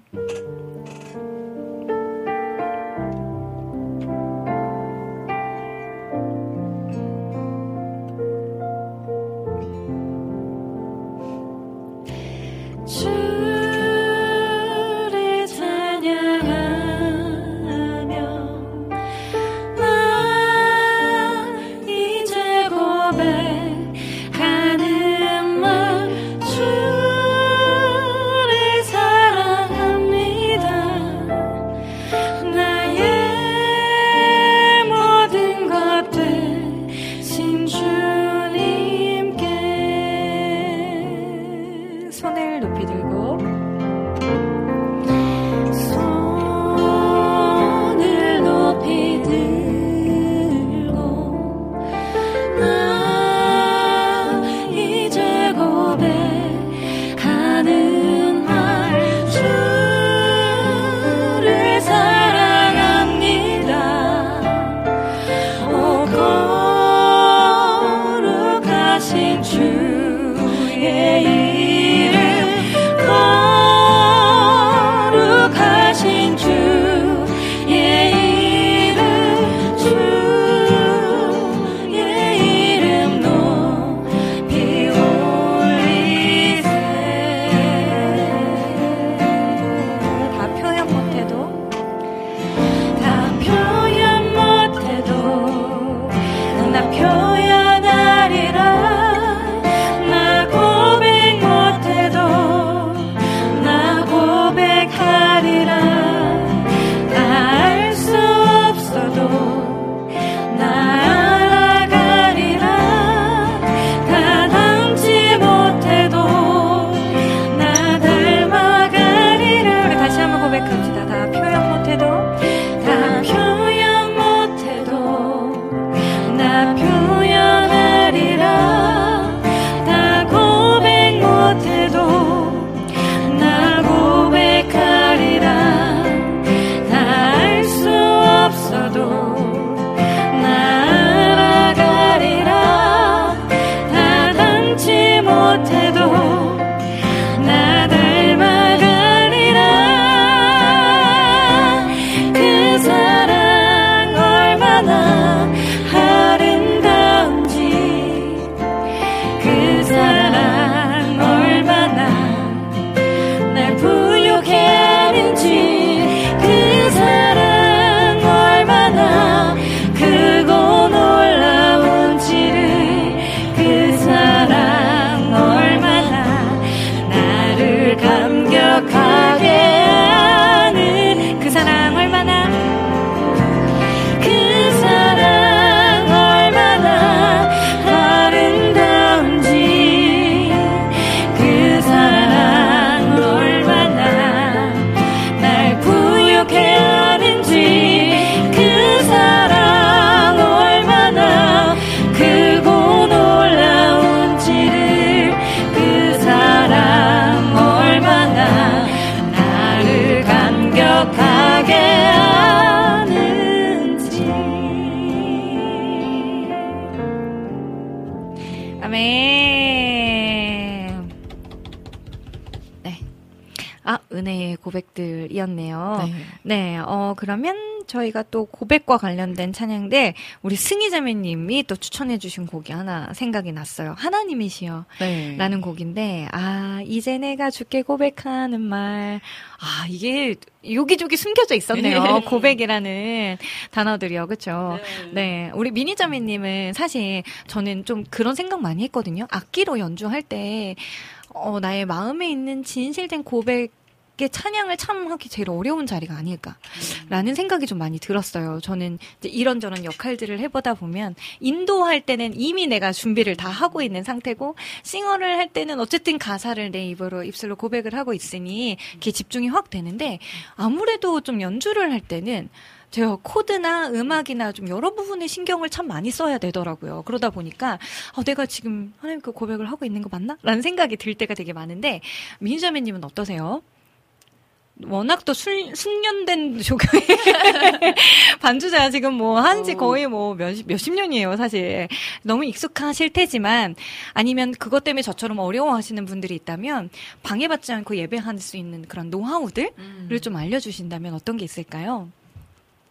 주 고백들이었네요. 네. 네, 어, 그러면 저희가 또 고백과 관련된 찬양들, 우리 승희자매님이 또 추천해주신 곡이 하나 생각이 났어요. 하나님이시여. 네. 라는 곡인데, 아, 이제 내가 주께 고백하는 말. 아, 이게 여기저기 숨겨져 있었네요. 고백이라는 단어들이요. 그쵸? 네. 우리 미니자매님은 사실 저는 좀 그런 생각 많이 했거든요. 악기로 연주할 때, 어, 나의 마음에 있는 진실된 고백, 의 찬양을 참 하기 제일 어려운 자리가 아닐까라는 생각이 좀 많이 들었어요. 저는 이런저런 역할들을 해보다 보면 인도할 때는 이미 내가 준비를 다 하고 있는 상태고 singer를 할 때는 어쨌든 가사를 내 입으로 입술로 고백을 하고 있으니 이렇게 집중이 확 되는데 아무래도 좀 연주를 할 때는 제가 코드나 음악이나 좀 여러 부분에 신경을 참 많이 써야 되더라고요. 그러다 보니까 어, 내가 지금 하나님 그 고백을 하고 있는 거 맞나? 라는 생각이 들 때가 되게 많은데 민자매님은 어떠세요? 워낙 또 술, 숙련된 조교의 반주자 지금 뭐 한지 거의 뭐 몇, 몇십 년이에요, 사실. 너무 익숙하실 테지만 아니면 그것 때문에 저처럼 어려워하시는 분들이 있다면 방해받지 않고 예배할 수 있는 그런 노하우들을 좀 알려주신다면 어떤 게 있을까요?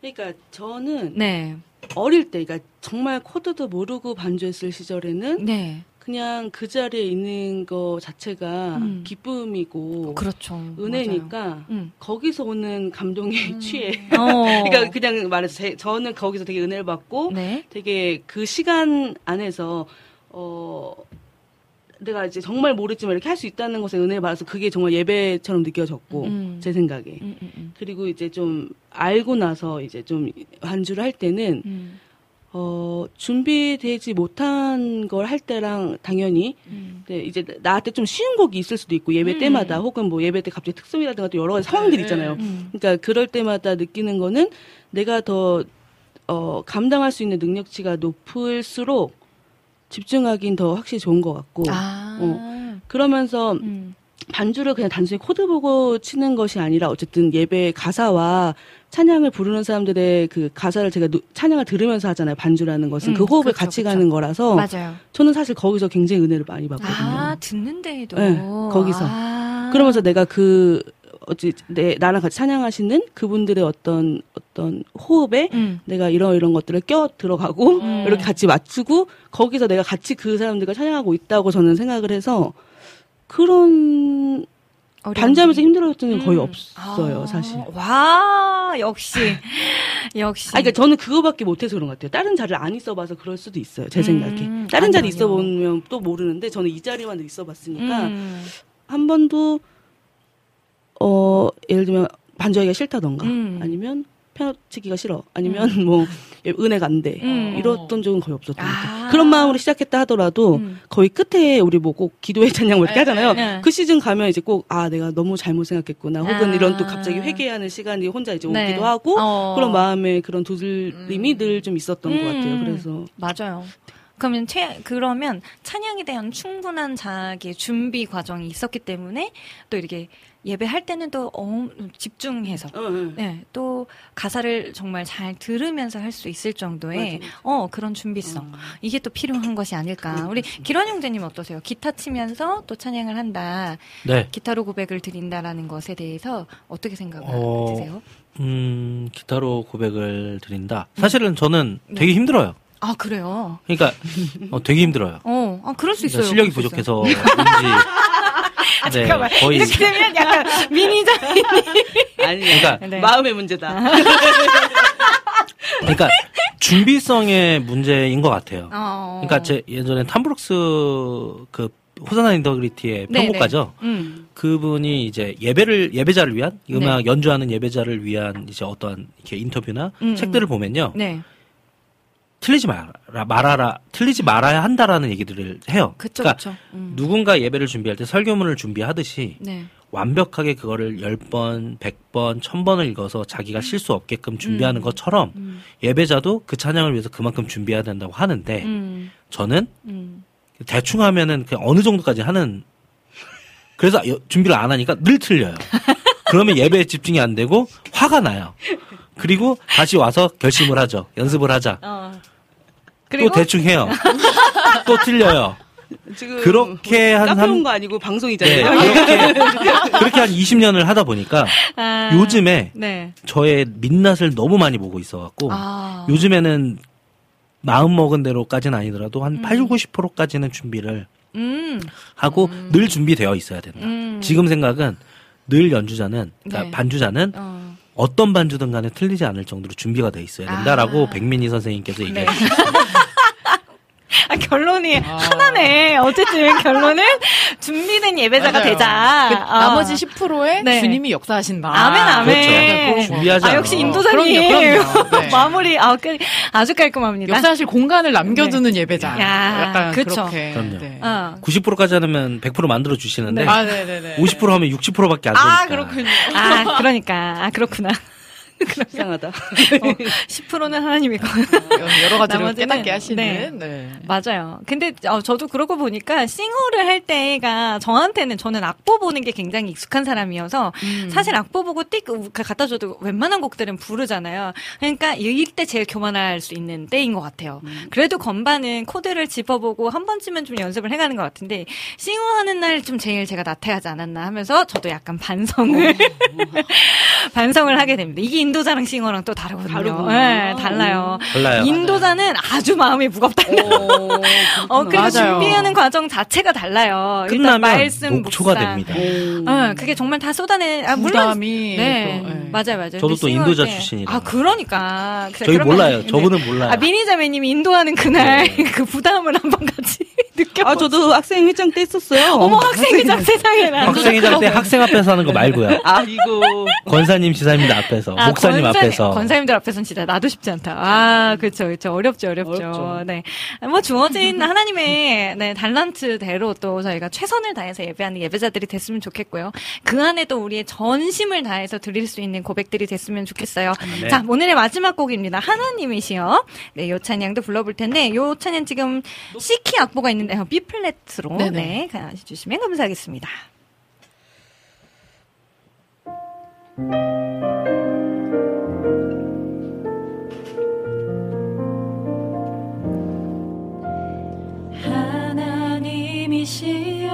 그러니까 저는 네. 어릴 때, 그러니까 정말 코드도 모르고 반주했을 시절에는 네. 그냥 그 자리에 있는 거 자체가 음. 기쁨이고 그렇죠. 은혜니까. 음. 거기서 오는 감동에 취해. 어. 그러니까 그냥 말해서 제- 저는 거기서 되게 은혜를 받고 네. 되게 그 시간 안에서 어 내가 이제 정말 모르지만 이렇게 할 수 있다는 것에 은혜를 받아서 그게 정말 예배처럼 느껴졌고 음. 제 생각에 음, 음, 음. 그리고 이제 좀 알고 나서 이제 좀 반주를 할 때는 음. 어 준비되지 못한 걸 할 때랑 당연히 음. 네, 이제 나한테 좀 쉬운 곡이 있을 수도 있고 예배 음. 때마다 혹은 뭐 예배 때 갑자기 특송이라든가 또 여러 가지 상황들이 있잖아요. 음. 그러니까 그럴 때마다 느끼는 거는 내가 더 어, 감당할 수 있는 능력치가 높을수록 집중하긴 더 확실히 좋은 것 같고 아. 그러면서 음. 반주를 그냥 단순히 코드 보고 치는 것이 아니라 어쨌든 예배 가사와 찬양을 부르는 사람들의 그 가사를 제가 노- 찬양을 들으면서 하잖아요. 반주라는 것은 음, 그 호흡을 그쵸, 같이 그쵸. 가는 거라서 맞아요. 저는 사실 거기서 굉장히 은혜를 많이 받거든요. 아, 듣는 데에도. 네, 거기서. 아. 그러면서 내가 그 어찌 내 나랑 같이 찬양하시는 그분들의 어떤 어떤 호흡에 음. 내가 이런 이런 것들을 껴 들어가고 음. 이렇게 같이 맞추고 거기서 내가 같이 그 사람들과 찬양하고 있다고 저는 생각을 해서 그런 반주하면서 게. 힘들었던 게 거의 음. 없어요 아, 사실. 와, 역시. 역시. 아, 그러니까 저는 그거밖에 못해서 그런 것 같아요. 다른 자리를 안 있어봐서 그럴 수도 있어요. 제 생각에. 음, 다른 자리 아니요, 있어보면 또 모르는데 저는 이 자리만 있어봤으니까 음. 한 번도 어 예를 들면 반주하기가 싫다던가 음. 아니면 피아노 치기가 싫어 아니면 뭐 은혜가 안 돼 음. 이랬던 적은 거의 없었던 것 아. 같아요. 그런 마음으로 시작했다 하더라도 음. 거의 끝에 우리 뭐 꼭 기도의 찬양 뭐 이렇게 하잖아요. 네. 그 시즌 가면 이제 꼭 아 내가 너무 잘못 생각했구나 혹은 아. 이런 또 갑자기 회개하는 시간이 혼자 이제 네. 오기도 하고 어. 그런 마음에 그런 두들림이 늘 좀 있었던 것 같아요. 음. 그래서 맞아요. 그러면 채, 그러면 찬양에 대한 충분한 자기의 준비 과정이 있었기 때문에 또 이렇게 예배할 때는 또 어, 집중해서 어, 어. 네, 또 가사를 정말 잘 들으면서 할 수 있을 정도의 맞아, 맞아. 어 그런 준비성 이게 또 필요한 것이 아닐까 우리 기란 형제님 어떠세요? 기타 치면서 또 찬양을 한다 네. 기타로 고백을 드린다라는 것에 대해서 어떻게 생각을 어, 하세요? 음, 기타로 고백을 드린다. 사실은 저는 되게 힘들어요. 아 그래요? 그러니까 어, 되게 힘들어요. 어, 아 그럴 수 있어요. 실력이 그럴 수 있어요. 부 족해서 네, 잠깐만 거의 이렇게 되면 약간 미니자인 아니 그러니까 네. 마음의 문제다. 그러니까 준비성의 문제인 것 같아요. 어. 그러니까 제 예전에 탐브룩스 그 호산나 인더그리티의 네, 편곡가죠. 네. 음. 그분이 이제 예배를 예배자를 위한 이 음악 네. 연주하는 예배자를 위한 이제 어떠한 이렇게 인터뷰나 음, 책들을 보면요 네. 틀리지 마라 말아라 틀리지 말아야 한다라는 얘기들을 해요. 그쵸, 그러니까 그쵸. 음. 누군가 예배를 준비할 때 설교문을 준비하듯이 네. 완벽하게 그거를 10번, 100번, 1000번을 읽어서 자기가 실수 없게끔 준비하는 것처럼 음. 예배자도 그 찬양을 위해서 그만큼 준비해야 된다고 하는데 음. 저는 음. 대충 하면은 그냥 어느 정도까지 하는 그래서 여- 준비를 안 하니까 늘 틀려요. 그러면 예배에 집중이 안 되고 화가 나요. 그리고 다시 와서 결심을 하죠. 연습을 하자. 어. 또 대충 해요. 또 틀려요. 지금 그렇게 한 카페 삼- 온거 아니고 네, 방송이잖아요. 그렇게, 그렇게 한 20년을 하다 보니까 아. 요즘에 네. 저의 민낯을 너무 많이 보고 있어갖고 아. 요즘에는 마음 먹은 대로까지는 아니더라도 한 80, 90%까지는 준비를 음. 하고 늘 준비되어 있어야 된다. 음. 지금 생각은 늘 연주자는 그러니까 네. 반주자는 어. 어떤 반주든 간에 틀리지 않을 정도로 준비가 돼 있어야 된다라고 아. 백민희 선생님께서 얘기해 네. 주셨어요. 아, 결론이 하나네. 어쨌든 결론은 준비된 예배자가 맞아요. 되자. 그 아. 나머지 10%에 네. 주님이 역사하신다. 아멘, 아멘. 그렇죠. 준비하지 아. 역시 인도자님. 그럼요, 그럼요. 네. 마무리, 아, 그, 아주 깔끔합니다. 역사하실 공간을 남겨두는 예배자. 네. 야, 약간 그쵸. 그렇게. 그럼요. 네. 어. 90%까지 하면 100% 만들어 주시는데 아, 네네네. 50% 하면 60%밖에 안 되니까. 아, 그렇군요. 아, 그러니까. 아, 그렇구나. 이상하다. 10%는 하나님이고. 여러 가지로 깨닫게 하시는. 네. 네. 맞아요. 근데 어, 저도 그러고 보니까 싱어를 할 때가 저한테는 저는 악보 보는 게 굉장히 익숙한 사람이어서 음. 사실 악보 보고 띡 갖다 줘도 웬만한 곡들은 부르잖아요. 그러니까 이때 제일 교만할 수 있는 때인 것 같아요. 음. 그래도 건반은 코드를 짚어보고 한 번쯤은 좀 연습을 해가는 것 같은데 싱어 하는 날 좀 제일 제가 나태하지 않았나 하면서 저도 약간 반성을 반성을 하게 됩니다. 이게 인도자랑 싱어랑 또 다르거든요. 다르구나. 네, 달라요. 달라요. 인도자는 아주 마음이 무겁다. 어, 그리고 맞아요. 준비하는 과정 자체가 달라요. 일단 끝나면 말씀, 녹초가 묵상. 됩니다. 어, 그게 정말 다 쏟아내. 아, 물론. 부담이 네, 또, 네. 맞아요, 맞아요. 저도 또 인도자 때- 출신이라. 아, 그러니까. 그래, 저희 그러면- 몰라요. 네. 저분은 몰라요. 아, 미니자매님이 인도하는 그날 네. 그 부담을 한번 같이 느껴. 아 저도 학생 회장 때 했었어요. 어머, 학생이장 세상에나. 학생회장 때 학생 앞에서 하는 거 말고요. 아이고. 권사님, 지사님들 앞에서, 아, 목사님 권사- 앞에서. 권사님들 앞에서는 진짜 나도 쉽지 않다. 아, 그렇죠, 그렇죠. 어렵죠, 어렵죠. 어렵죠. 네, 뭐 주어진 하나님의 네, 달란트대로 또 저희가 최선을 다해서 예배하는 예배자들이 됐으면 좋겠고요. 그 안에 또 우리의 전심을 다해서 드릴 수 있는 고백들이 됐으면 좋겠어요. 네. 자, 오늘의 마지막 곡입니다. 하나님이시여. 네, 요 찬양도 불러볼 텐데, 요 찬양 지금 C키 악보가 있는데, B 플랫으로 네네. 네, 가주시면 감사하겠습니다. 이시여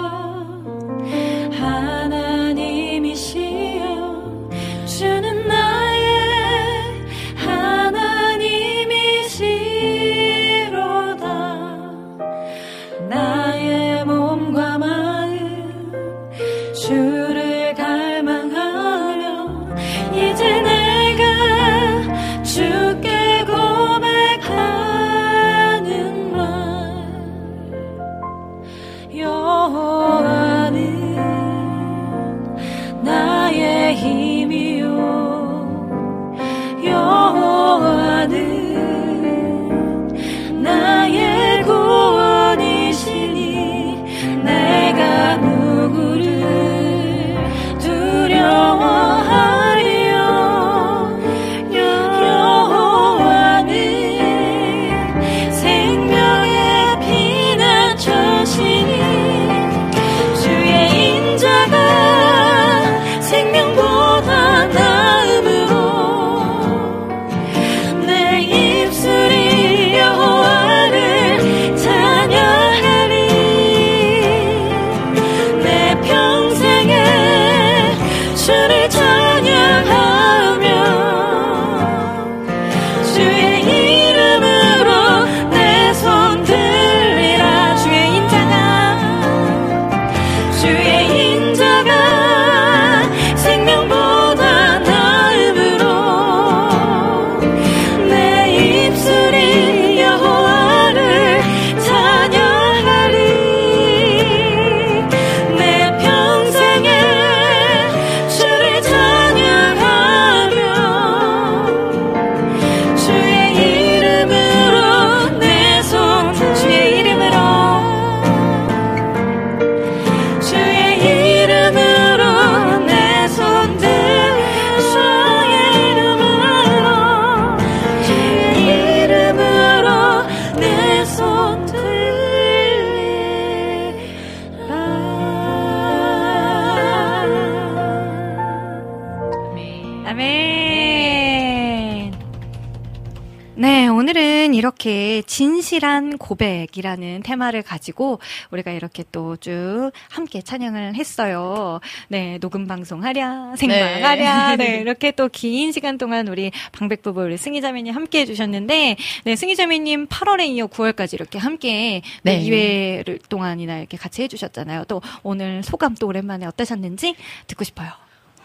진실한 고백이라는 테마를 가지고 우리가 이렇게 또 쭉 함께 찬양을 했어요. 네, 녹음 방송 하랴, 생방 하랴. 네. 이렇게 또 긴 시간 동안 우리 방백부부 우리 승희자매님 함께 해주셨는데, 네, 승희자매님 8월에 이어 9월까지 이렇게 함께 네. 네. 2회를 동안이나 이렇게 같이 해주셨잖아요. 또 오늘 소감 또 오랜만에 어떠셨는지 듣고 싶어요.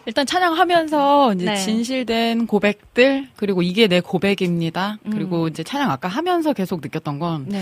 일단 찬양하면서 이제 네. 진실된 고백들 그리고 이게 내 고백입니다. 음. 그리고 이제 찬양 아까 하면서 계속 느꼈던 건 네.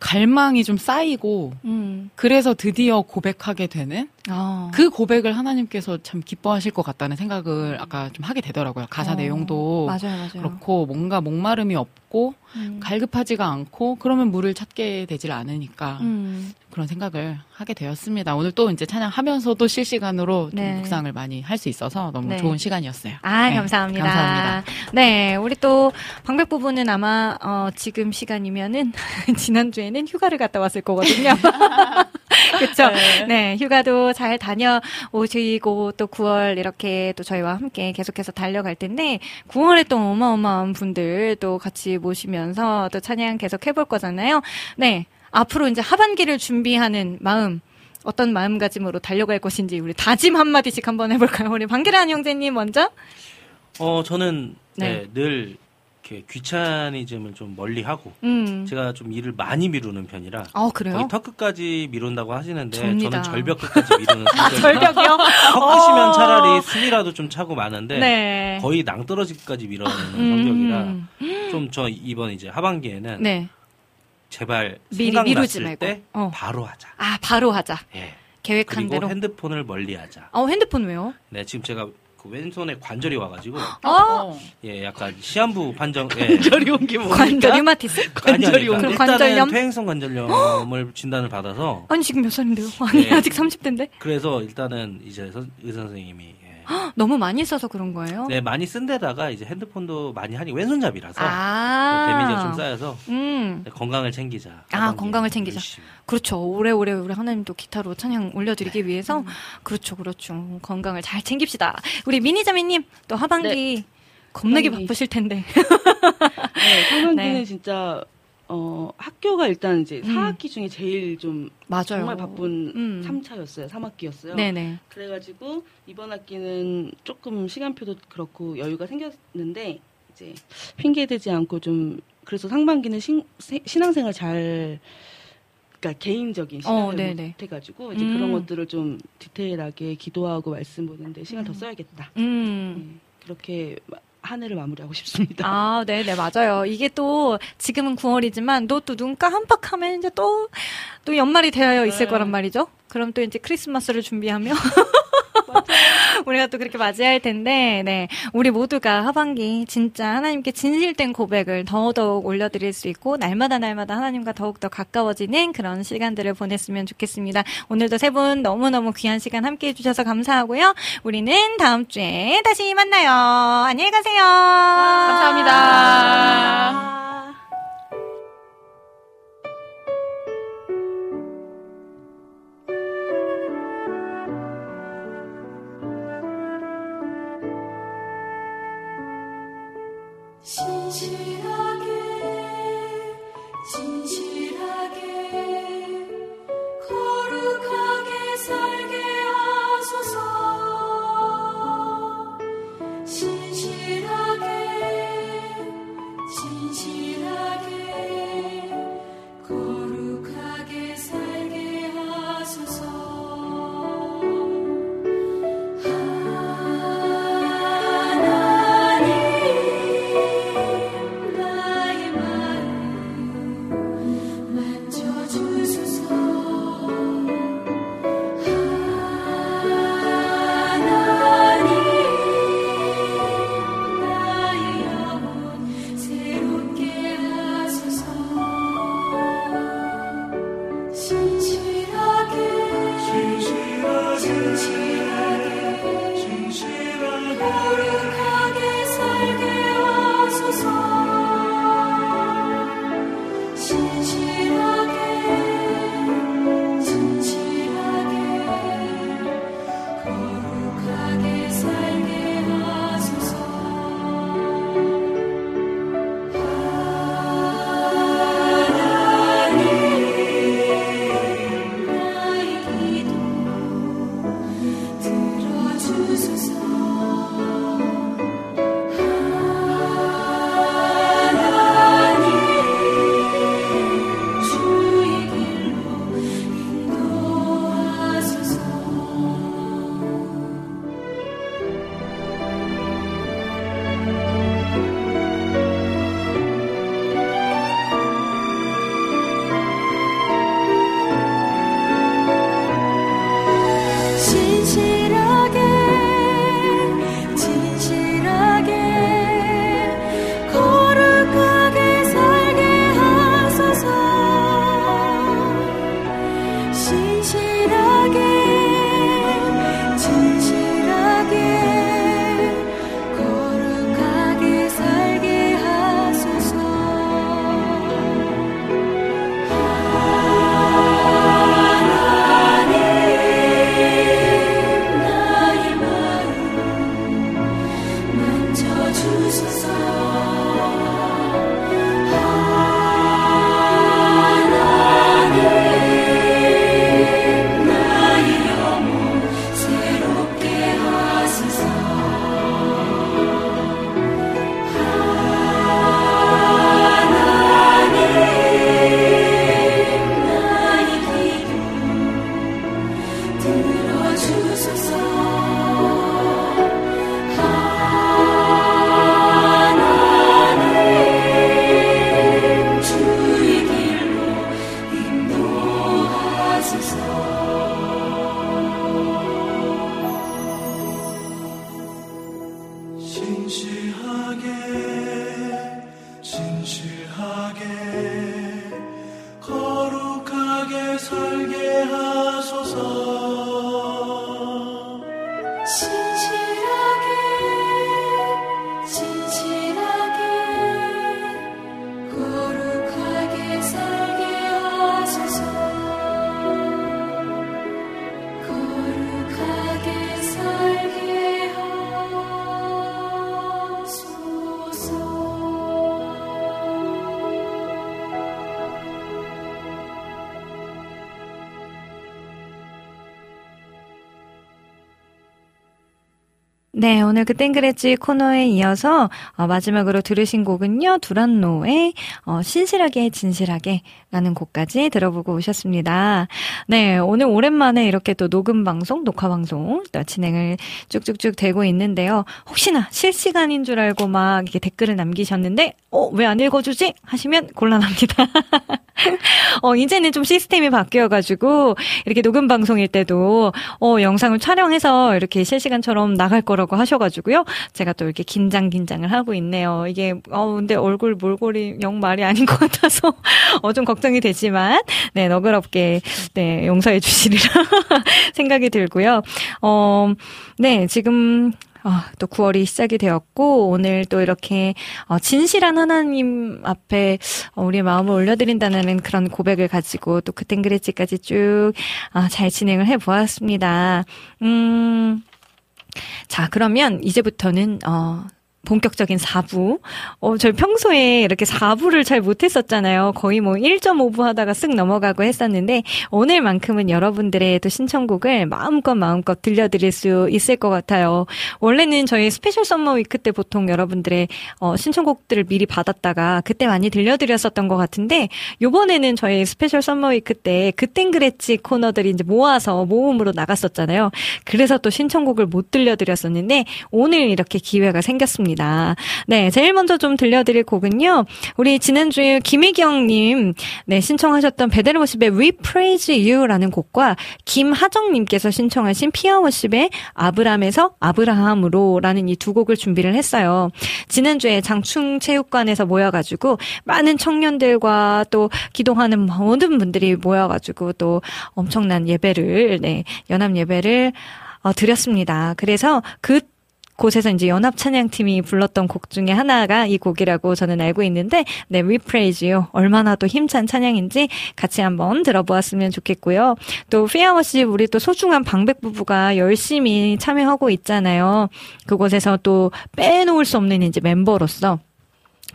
갈망이 좀 쌓이고 음. 그래서 드디어 고백하게 되는 어. 그 고백을 하나님께서 참 기뻐하실 것 같다는 생각을 아까 좀 하게 되더라고요. 가사 어. 내용도 맞아요, 맞아요. 그렇고 뭔가 목마름이 없고 음. 갈급하지가 않고 그러면 물을 찾게 되질 않으니까 음. 그런 생각을 하게 되었습니다. 오늘 또 이제 찬양하면서 도 실시간으로 좀 네. 묵상을 많이 할 수 있어서 너무 네. 좋은 시간이었어요. 아, 네, 감사합니다. 감사합니다. 네, 우리 또 방백 부부는 아마 어, 지금 시간이면은 지난 주에는 휴가를 갔다 왔을 거거든요. 그렇죠. 네. 휴가도 잘 다녀오시고 또 9월 이렇게 또 저희와 함께 계속해서 달려갈 텐데 9월에 또 어마어마한 분들 또 같이 모시면서 또 찬양 계속 해볼 거잖아요. 네. 앞으로 이제 하반기를 준비하는 마음 어떤 마음가짐으로 달려갈 것인지 우리 다짐 한마디씩 한번 해볼까요? 우리 방계란 형제님 먼저. 어, 저는 네. 네, 늘 이렇게 귀차니즘을 좀 멀리 하고 음. 제가 좀 일을 많이 미루는 편이라 어, 그래요? 거의 턱 끝까지 미룬다고 하시는데 접니다. 저는 절벽 끝까지 미루는 성격이라 절벽이요? 턱 끝이면 어. 차라리 숨이라도 좀 차고 마는데 네. 거의 낭떠러지까지 밀어내는 음. 성격이라 좀 저 이번 이제 하반기에는 네. 제발 미리 미루지 말고. 때 어. 바로 하자. 아, 바로 하자. 예. 계획한 그리고 대로. 핸드폰을 멀리하자. 어, 핸드폰 왜요? 네, 지금 제가 그 왼손에 관절이 와가지고 어? 예, 약간 시한부 판정. 예. 관절이 온게 뭡니까? 관절 류마티스? 아니, 아니, 관절이 온 게. 일단은 관절염? 퇴행성 관절염을 진단을 받아서 아니, 지금 몇 살인데요? 아니, 네. 아직 30대인데? 그래서 일단은 이제 선- 의사 선생님이 예, 너무 많이 써서 그런 거예요? 네, 많이 쓴 데다가 이제 핸드폰도 많이 하니 왼손잡이라서 아. 데미지가 좀 쌓여서 음. 네, 건강을 챙기자. 아, 건강을 챙기자. 열심히. 그렇죠. 오래오래 우리 하나님도 기타로 찬양 네. 올려드리기 위해서. 그렇죠, 그렇죠. 건강을 잘 챙깁시다. 우리 미니자매님, 또 하반기 겁나게 하반기. 바쁘실 텐데. 네, 상반기는 네. 진짜 어, 학교가 일단 이제 음. 4학기 중에 제일 좀 맞아요. 정말 바쁜 음. 3차였어요. 3학기였어요. 네네. 그래가지고 이번 학기는 조금 시간표도 그렇고 여유가 생겼는데 이제 핑계대지 않고 좀 그래서 상반기는 신, 세- 신앙생활 잘 그러니까 개인적인 어, 시간을 네네. 못 해가지고 이제 음. 그런 것들을 좀 디테일하게 기도하고 말씀 보는데 시간 더 써야겠다. 음. 네, 그렇게 마- 한 해를 마무리하고 싶습니다. 아, 네 네, 맞아요. 이게 또, 지금은 9월이지만, 또, 또눈 깜빡하면 이제 또, 또 연말이 되어 있을 네. 거란 말이죠? 그럼 또 이제 크리스마스를 준비하며, 우리가 또 그렇게 맞이할 텐데, 네. 우리 모두가 하반기 진짜 하나님께 진실된 고백을 더더욱 올려드릴 수 있고, 날마다 날마다 하나님과 더욱더 가까워지는 그런 시간들을 보냈으면 좋겠습니다. 오늘도 세 분 너무너무 귀한 시간 함께 해주셔서 감사하고요. 우리는 다음 주에 다시 만나요. 안녕히 가세요. 감사합니다. 오늘 그땐 그랬지 코너에 이어서 어, 마지막으로 들으신 곡은요, 두란노의 어, 신실하게 진실하게 라는 곡까지 들어보고 오셨습니다. 네, 오늘 오랜만에 이렇게 또 녹음 방송, 녹화 방송 또 진행을 쭉쭉쭉 되고 있는데요. 혹시나 실시간인 줄 알고 막 이렇게 댓글을 남기셨는데, 어, 왜 안 읽어주지? 하시면 곤란합니다. 어, 이제는 좀 시스템이 바뀌어가지고, 이렇게 녹음 방송일 때도, 어, 영상을 촬영해서 이렇게 실시간처럼 나갈 거라고 하셔가지고 요. 제가 또 이렇게 긴장, 긴장을 하고 있네요. 이게, 어, 근데 얼굴 몰골이 영 말이 아닌 것 같아서, 어, 좀 걱정이 되지만, 네, 너그럽게, 네, 용서해 주시리라 생각이 들고요. 어, 네, 지금, 아, 또 9월이 시작이 되었고, 오늘 또 이렇게, 어, 진실한 하나님 앞에 어, 우리의 마음을 올려드린다는 그런 고백을 가지고 또 그땐 그랬지까지 쭉, 아, 잘 진행을 해 보았습니다. 음, 자, 그러면 이제부터는, 어, 본격적인 4부. 어, 저희 평소에 이렇게 4부를 잘 못했었잖아요. 거의 뭐 1.5부 하다가 쓱 넘어가고 했었는데, 오늘만큼은 여러분들의 또 신청곡을 마음껏 마음껏 들려드릴 수 있을 것 같아요. 원래는 저희 special summer week 때 보통 여러분들의 어, 신청곡들을 미리 받았다가 그때 많이 들려드렸었던 것 같은데, 요번에는 저희 special summer week 때 그땐 그랬지 코너들이 이제 모아서 모음으로 나갔었잖아요. 그래서 또 신청곡을 못 들려드렸었는데, 오늘 이렇게 기회가 생겼습니다. 네, 제일 먼저 좀 들려드릴 곡은요. 우리 지난주에 김혜경님, 네, 신청하셨던 베델워십의 We Praise You라는 곡과 김하정님께서 신청하신 피아워십의 아브람에서 아브라함으로라는 이 두 곡을 준비를 했어요. 지난주에 장충체육관에서 모여가지고 많은 청년들과 또 기도하는 모든 분들이 모여가지고 또 엄청난 예배를, 네, 연합 예배를 어, 드렸습니다. 그래서 그 곳에서 이제 연합 찬양팀이 불렀던 곡 중에 하나가 이 곡이라고 저는 알고 있는데, 네, You. 얼마나 또 힘찬 찬양인지 같이 한번 들어보았으면 좋겠고요. 또, 피아워십 우리 또 소중한 방백 부부가 열심히 참여하고 있잖아요. 그곳에서 또 빼놓을 수 없는 이제 멤버로서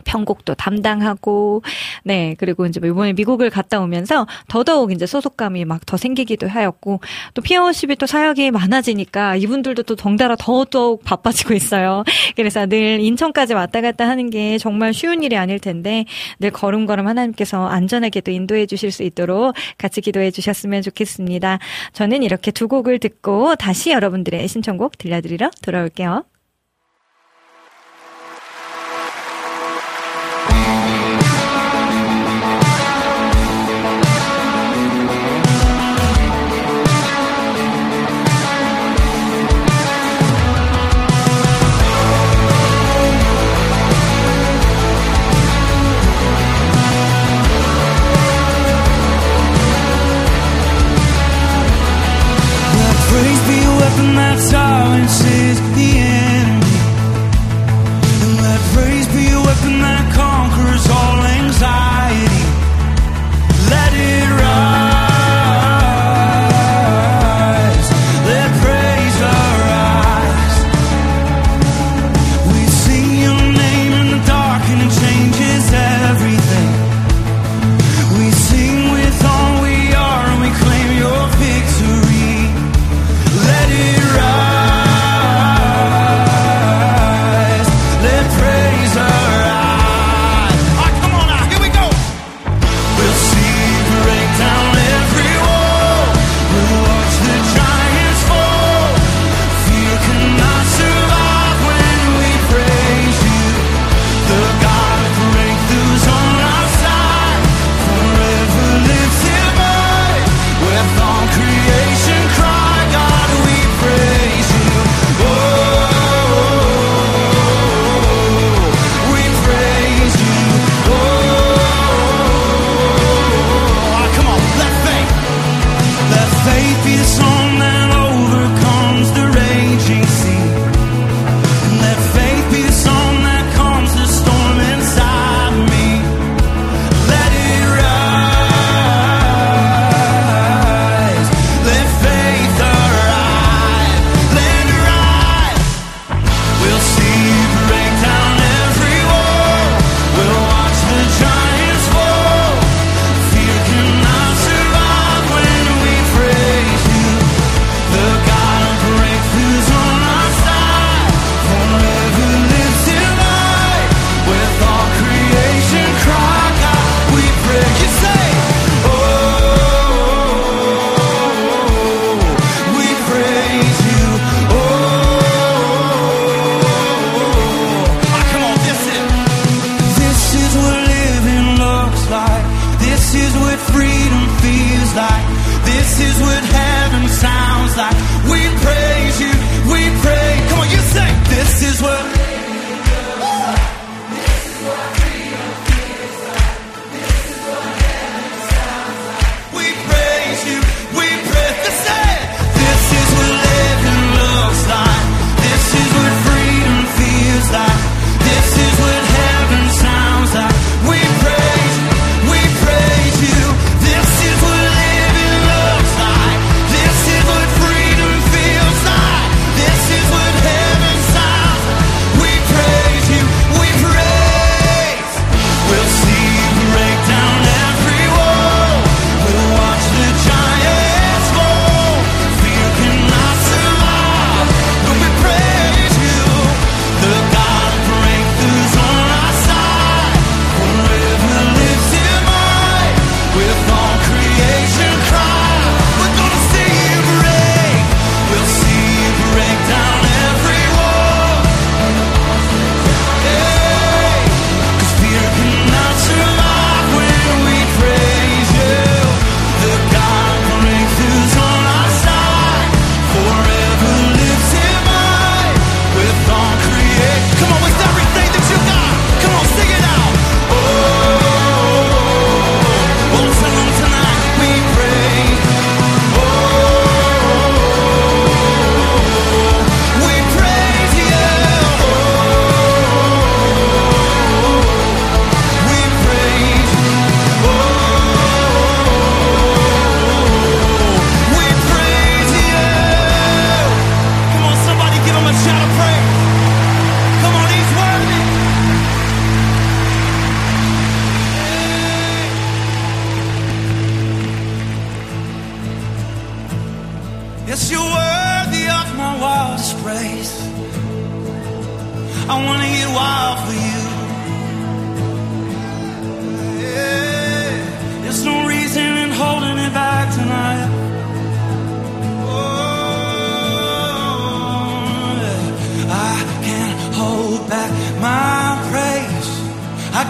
편곡도 담당하고, 네, 그리고 이제 이번에 미국을 갔다 오면서 더더욱 이제 소속감이 막 더 생기기도 하였고, 또 피어십이 또 사역이 많아지니까 이분들도 또 덩달아 더더욱 바빠지고 있어요. 그래서 늘 인천까지 왔다 갔다 하는 게 정말 쉬운 일이 아닐 텐데, 늘 걸음걸음 하나님께서 안전하게도 인도해 주실 수 있도록 같이 기도해 주셨으면 좋겠습니다. 저는 이렇게 두 곡을 듣고 다시 여러분들의 신청곡 들려드리러 돌아올게요. outside.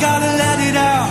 gotta let it out.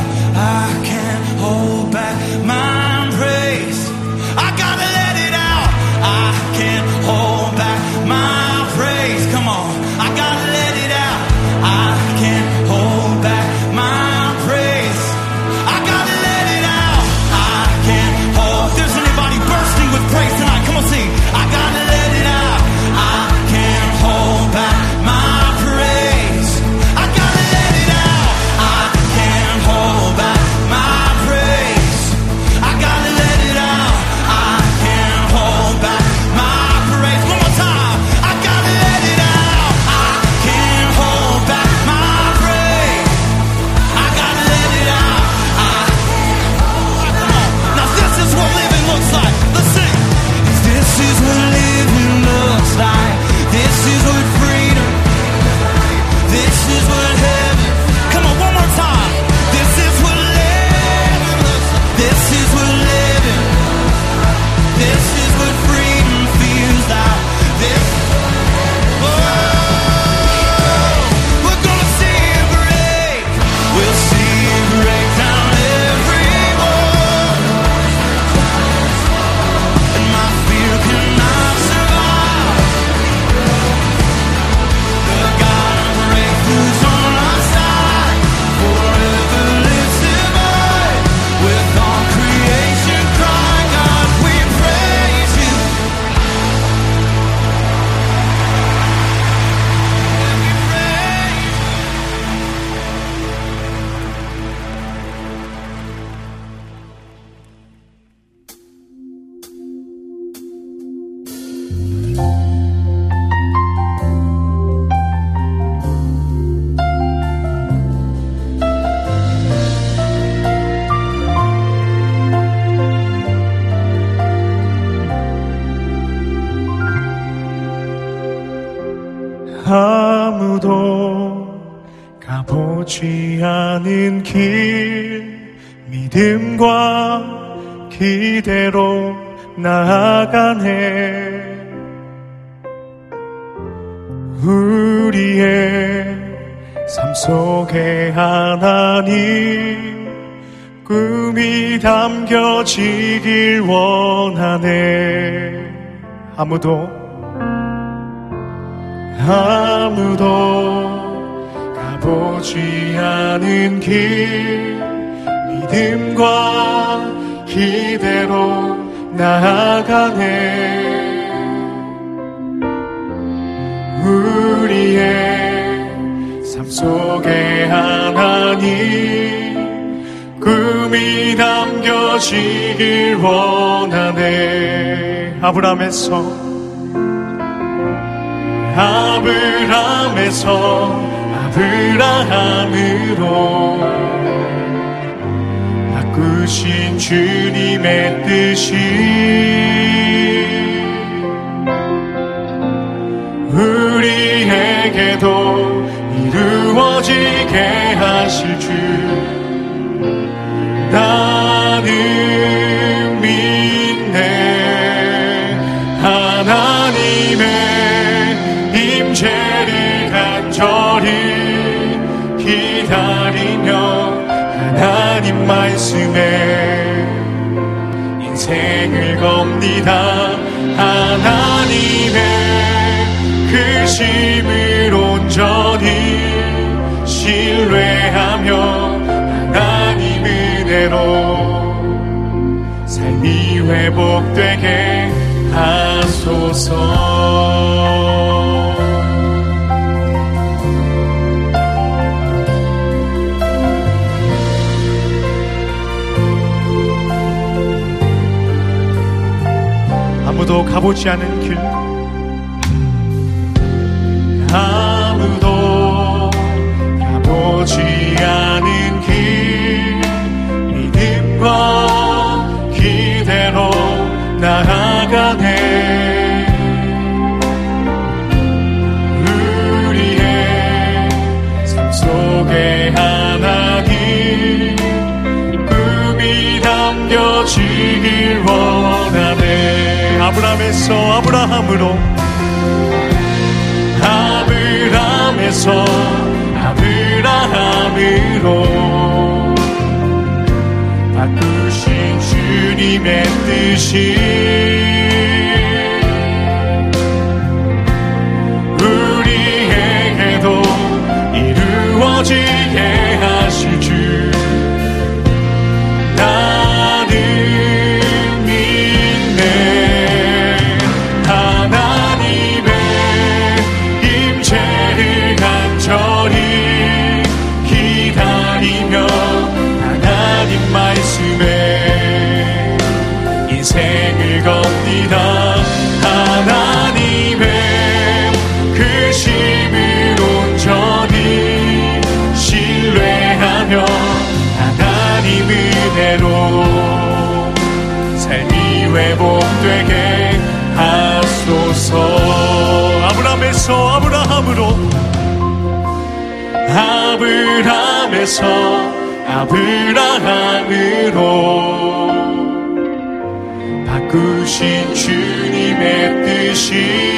아무도 믿습니다. 하나님의 그심을 온전히 신뢰하며 하나님 은혜로 삶이 회복되게 하소서. 아무도 가보지 않은 길. 아무도 가보지 않은 길. 믿음과 기대로 나아가네. 우리의 삶 속에 한 아브라함에서 아브라함으로. 아브라함에서 아브라함으로. 바꾸신 주님의 뜻이 회복되게 하소서. 아브라함에서 아브라함으로 아브라함에서 아브라함으로 바꾸신 주님의 뜻이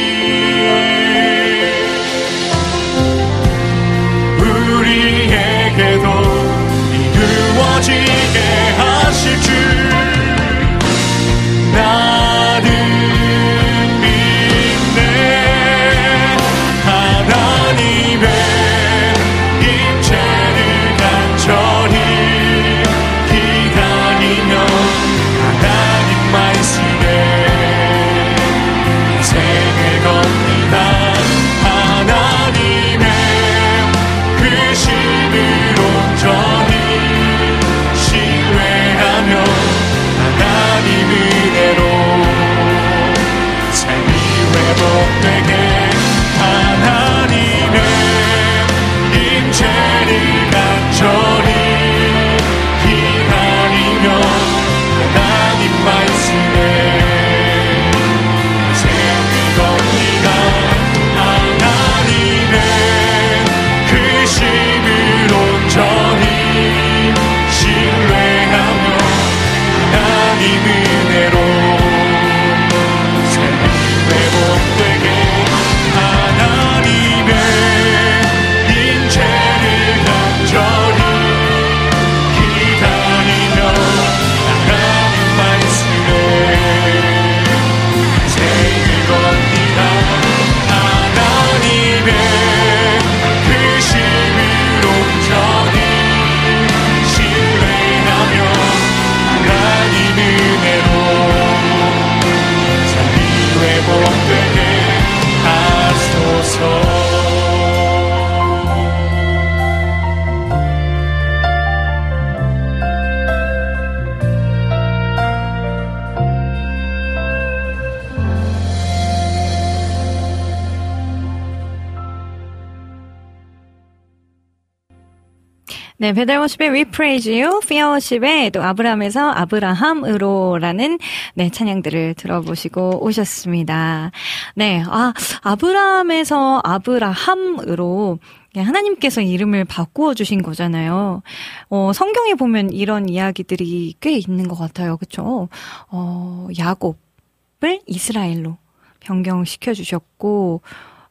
네, 베델워십의 We Praise You, 피어워십의 또 아브라함에서 아브라함으로라는 네, 찬양들을 들어보시고 오셨습니다. 네, 아, 아브라함에서 아브라함으로 네, 하나님께서 이름을 바꾸어 주신 거잖아요. 어, 성경에 보면 이런 이야기들이 꽤 있는 것 같아요. 그쵸? 어, 야곱을 이스라엘로 변경시켜 주셨고,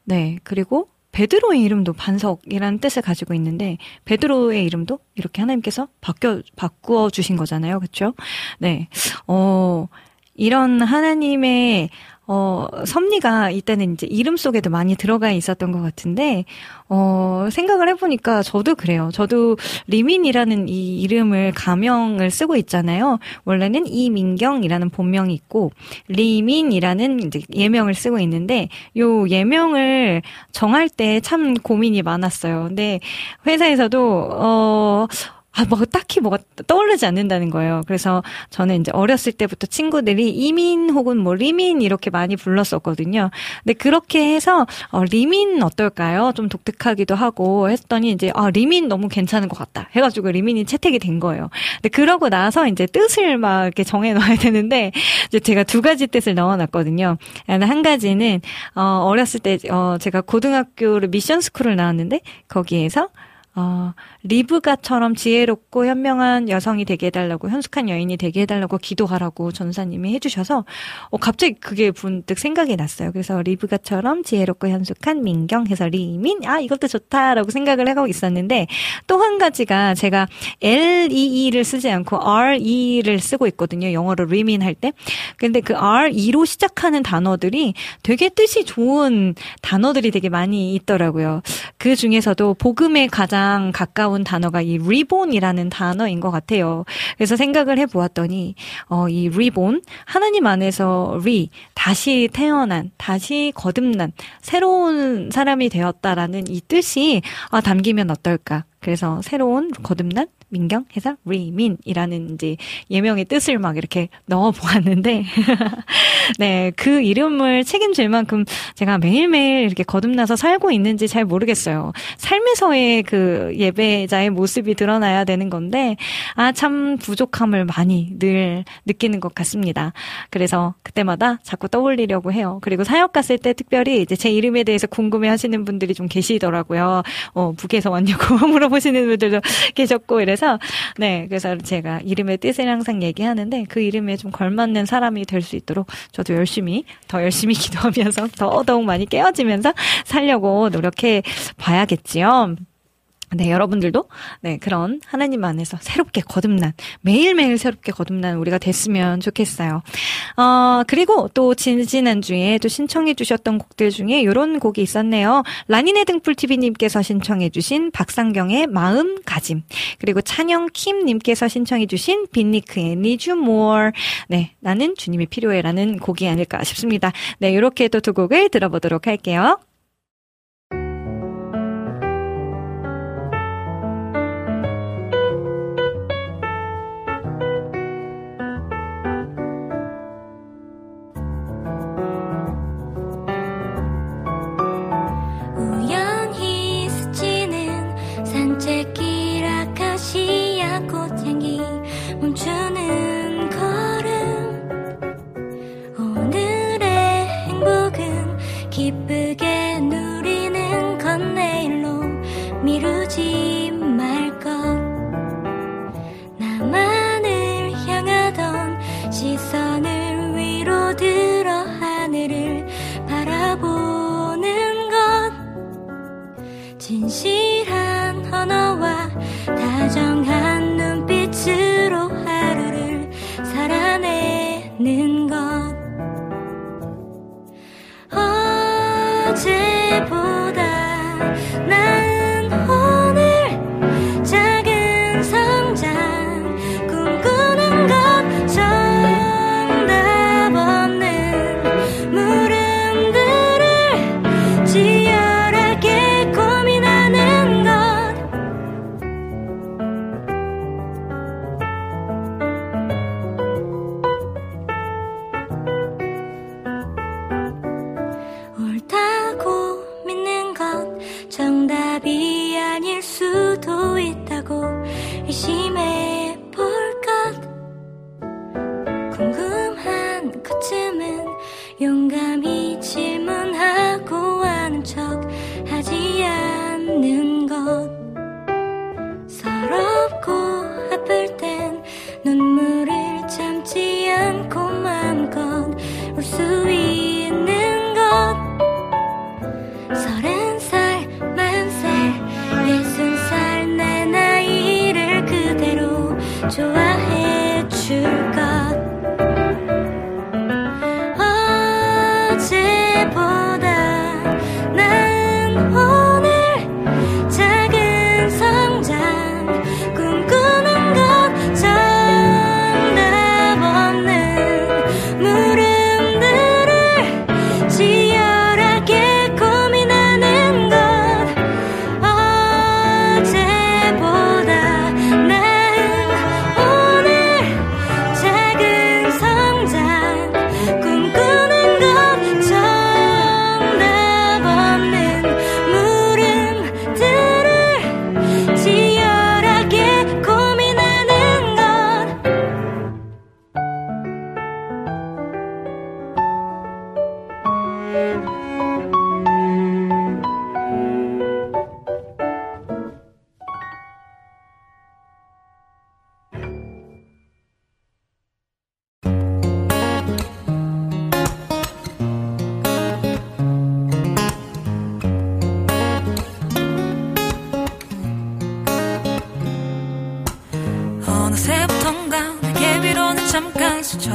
네, 그리고 베드로의 이름도 반석이라는 뜻을 가지고 있는데 베드로의 이름도 이렇게 하나님께서 바뀌어 바꾸어 주신 거잖아요. 그렇죠? 네. 어 이런 하나님의 어, 섭리가 이때는 이제 이름 속에도 많이 들어가 있었던 것 같은데, 어, 생각을 해보니까 저도 그래요. 저도 리민이라는 이 이름을 가명을 쓰고 있잖아요. 원래는 이민경이라는 본명이 있고, 리민이라는 이제 예명을 쓰고 있는데, 요 예명을 정할 때 참 고민이 많았어요. 근데 회사에서도, 어, 아, 뭐, 딱히 뭐가 떠오르지 않는다는 거예요. 그래서 저는 이제 어렸을 때부터 친구들이 이민 혹은 뭐 리민 이렇게 많이 불렀었거든요. 근데 그렇게 해서, 어, 리민 어떨까요? 좀 독특하기도 하고 했더니 이제, 아, 리민 너무 괜찮은 것 같다. 해가지고 리민이 채택이 된 거예요. 근데 그러고 나서 이제 뜻을 막 이렇게 정해놔야 되는데, 이제 제가 두 가지 뜻을 넣어놨거든요. 한 가지는, 어, 어렸을 때, 어, 제가 고등학교를 미션 스쿨을 나왔는데, 거기에서, 어, 리브가처럼 지혜롭고 현명한 여성이 되게 해달라고, 현숙한 여인이 되게 해달라고 기도하라고 전도사님이 해주셔서, 어, 갑자기 그게 번뜩 생각이 났어요. 그래서 리브가처럼 지혜롭고 현숙한 민경 해서 리민, 아, 이것도 좋다라고 생각을 하고 있었는데, 또 한 가지가 제가 L-E-E를 쓰지 않고 R-E-를 쓰고 있거든요. 영어로 리민 할 때. 근데 그 R-E로 시작하는 단어들이 되게 뜻이 좋은 단어들이 되게 많이 있더라고요. 그 중에서도 복음에 가장 가까운 단어가 이 reborn이라는 단어인 것 같아요. 그래서 생각을 해보았더니 어, 이 reborn 하나님 안에서 re 다시 태어난 다시 거듭난 새로운 사람이 되었다라는 이 뜻이 아, 담기면 어떨까? 그래서 새로운 거듭난 민경 해서 리민이라는 이제 예명의 뜻을 막 이렇게 넣어 보았는데 네, 그 이름을 책임질 만큼 제가 매일매일 이렇게 거듭나서 살고 있는지 잘 모르겠어요. 삶에서의 그 예배자의 모습이 드러나야 되는 건데 아, 참 부족함을 많이 늘 느끼는 것 같습니다. 그래서 그때마다 자꾸 떠올리려고 해요. 그리고 사역 갔을 때 특별히 이제 제 이름에 대해서 궁금해 하시는 분들이 좀 계시더라고요. 어, 북에서 왔냐고 물어보시는 분들도 계셨고 이래서 네, 그래서 제가 이름의 뜻을 항상 얘기하는데 그 이름에 좀 걸맞는 사람이 될 수 있도록 저도 열심히 더 열심히 기도하면서 더더욱 많이 깨어지면서 살려고 노력해 봐야겠지요. 네, 여러분들도 네, 그런 하나님 안에서 새롭게 거듭난 매일매일 새롭게 거듭난 우리가 됐으면 좋겠어요. 어, 그리고 또 지지난주에 또 신청해 주셨던 곡들 중에 이런 곡이 있었네요. 라니네 등불 TV 님께서 신청해 주신 박상경의 마음가짐. 그리고 찬영 킴 님께서 신청해 주신 빈니크의 Need You More. 네, 나는 주님이 필요해라는 곡이 아닐까 싶습니다. 네, 이렇게 또 두 곡을 들어보도록 할게요.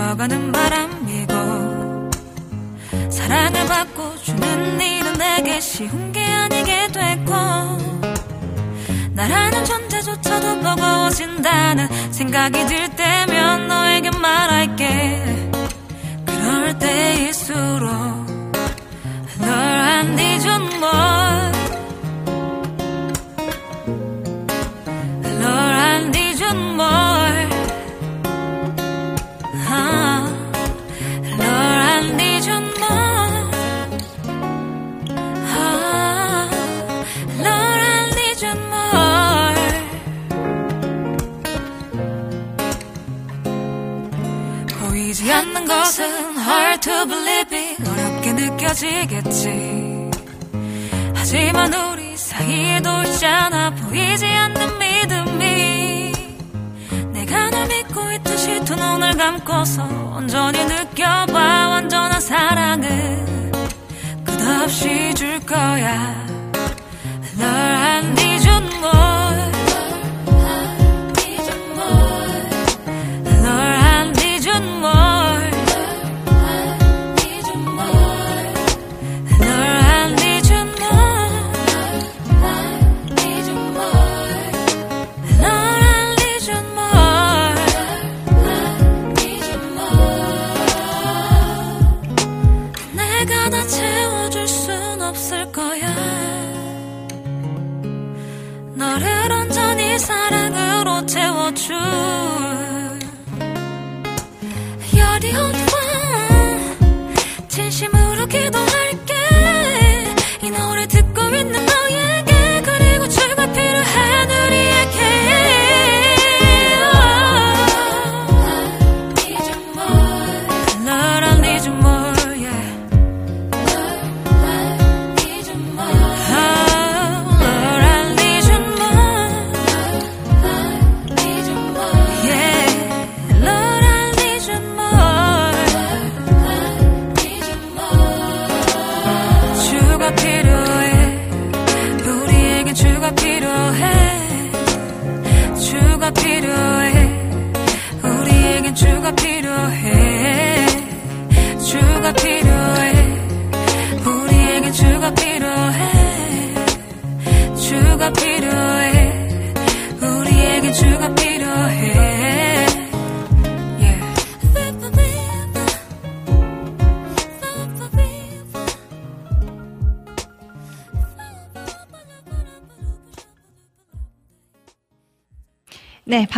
흘러가는 바람이고 사랑을 받고 주는 일은 내게 쉬운 게 아니게 됐고 나라는 존재조차도 버거워진다는 생각이 들 때면 너에게 말할게. 그럴 때일수록 널안 잊은 뭘 것은 hard to believe 어렵게 느껴지겠지. 하지만 우리 사이에도 있잖아 보이지 않는 믿음이 내가 널 믿고 있듯이 두 눈을 감고서 온전히 느껴봐 완전한 사랑은 끝없이 줄 거야. 널안 잊은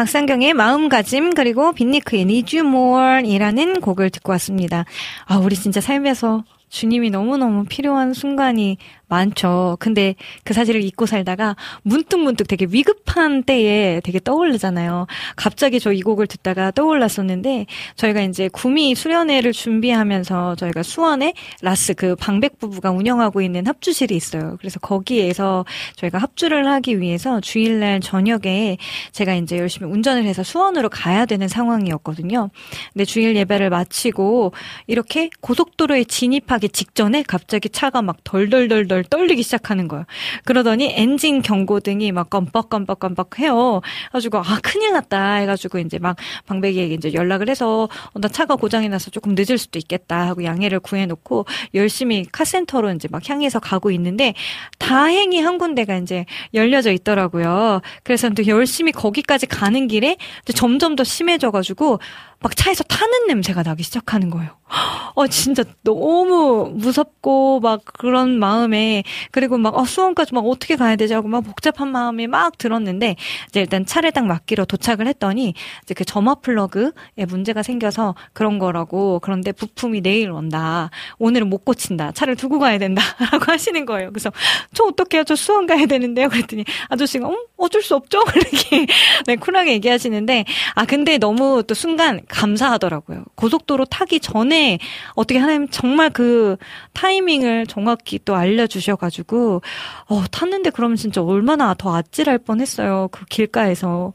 박상경의 마음가짐 그리고 빈니크의 Need You More이라는 곡을 듣고 왔습니다. 아, 우리 진짜 삶에서 주님이 너무너무 필요한 순간이 많죠. 근데 그 사실을 잊고 살다가 문득 문득 되게 위급한 때에 되게 떠오르잖아요. 갑자기 저 이 곡을 듣다가 떠올랐었는데 저희가 이제 구미 수련회를 준비하면서 저희가 수원에 라스 그 방백 부부가 운영하고 있는 합주실이 있어요. 그래서 거기에서 저희가 합주를 하기 위해서 주일날 저녁에 제가 이제 열심히 운전을 해서 수원으로 가야 되는 상황이었거든요. 근데 주일 예배를 마치고 이렇게 고속도로에 진입하기 직전에 갑자기 차가 막 덜덜덜덜 떨리기 시작하는 거예요. 그러더니 엔진 경고등이 막 껌뻑껌뻑껌뻑 해요. 가지고 아 큰일 났다 해가지고 이제 막 방배기에게 이제 연락을 해서 어, 나 차가 고장이 나서 조금 늦을 수도 있겠다 하고 양해를 구해놓고 열심히 카센터로 이제 막 향해서 가고 있는데 다행히 한 군데가 이제 열려져 있더라고요. 그래서 또 열심히 거기까지 가는 길에 점점 더 심해져가지고 막 차에서 타는 냄새가 나기 시작하는 거예요. 어, 진짜 너무 무섭고 막 그런 마음에 그리고 막 어, 수원까지 막 어떻게 가야 되지 하고 막 복잡한 마음이 막 들었는데 이제 일단 차를 딱 맡기러 도착을 했더니 이제 그 점화 플러그에 문제가 생겨서 그런 거라고 그런데 부품이 내일 온다. 오늘은 못 고친다. 차를 두고 가야 된다라고 하시는 거예요. 그래서 저 어떡해요? 저 수원 가야 되는데요. 그랬더니 아저씨가 어? 어쩔 수 없죠. 이렇게 네, 쿨하게 얘기하시는데 아 근데 너무 또 순간 감사하더라고요. 고속도로 타기 전에 어떻게 하나님 정말 그 타이밍을 정확히 또 알려주셔가지고 어 탔는데 그러면 진짜 얼마나 더 아찔할 뻔 했어요. 그 길가에서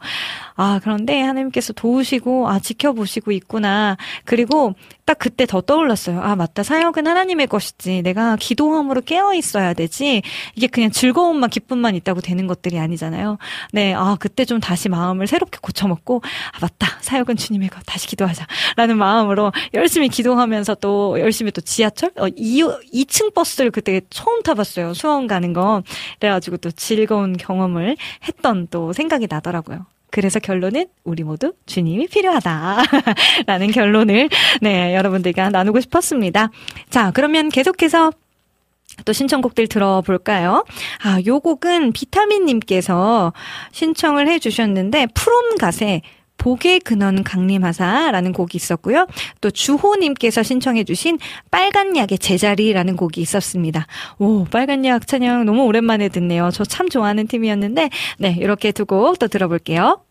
아 그런데 하나님께서 도우시고 아 지켜보시고 있구나. 그리고 딱 그때 더 떠올랐어요. 아, 맞다. 사역은 하나님의 것이지. 내가 기도함으로 깨어 있어야 되지. 이게 그냥 즐거움만, 기쁨만 있다고 되는 것들이 아니잖아요. 네, 아, 그때 좀 다시 마음을 새롭게 고쳐먹고, 아, 맞다. 사역은 주님의 것. 다시 기도하자. 라는 마음으로 열심히 기도하면서 또 열심히 또 지하철? 어, 2, 2층 버스를 그때 처음 타봤어요. 수원 가는 거. 그래가지고 또 즐거운 경험을 했던 또 생각이 나더라고요. 그래서 결론은 우리 모두 주님이 필요하다. 라는 결론을, 네, 여러분들과 나누고 싶었습니다. 자, 그러면 계속해서 또 신청곡들 들어볼까요? 아, 요 곡은 비타민님께서 신청을 해주셨는데, 프롬갓의 복의 근원 강림하사라는 곡이 있었고요. 또 주호님께서 신청해주신 빨간 약의 제자리라는 곡이 있었습니다. 오, 빨간 약 찬양 너무 오랜만에 듣네요. 저 참 좋아하는 팀이었는데, 네, 이렇게 두 곡 또 들어볼게요.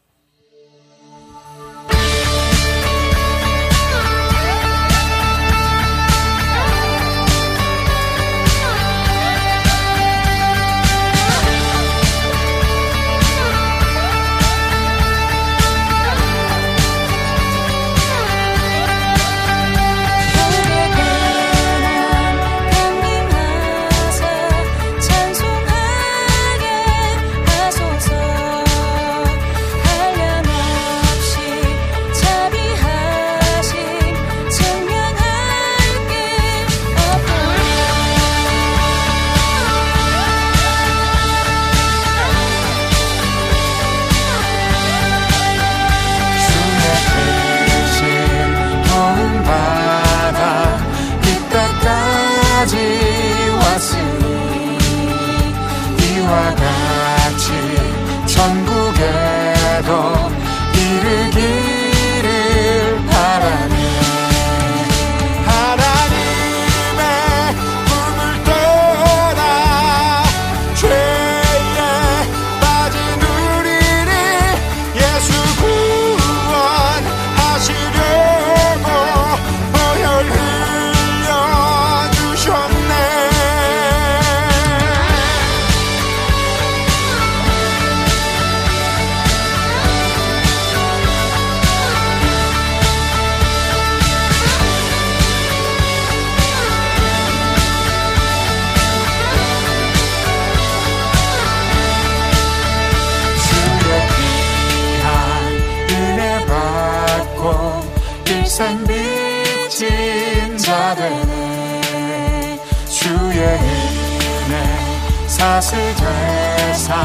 사슬 되사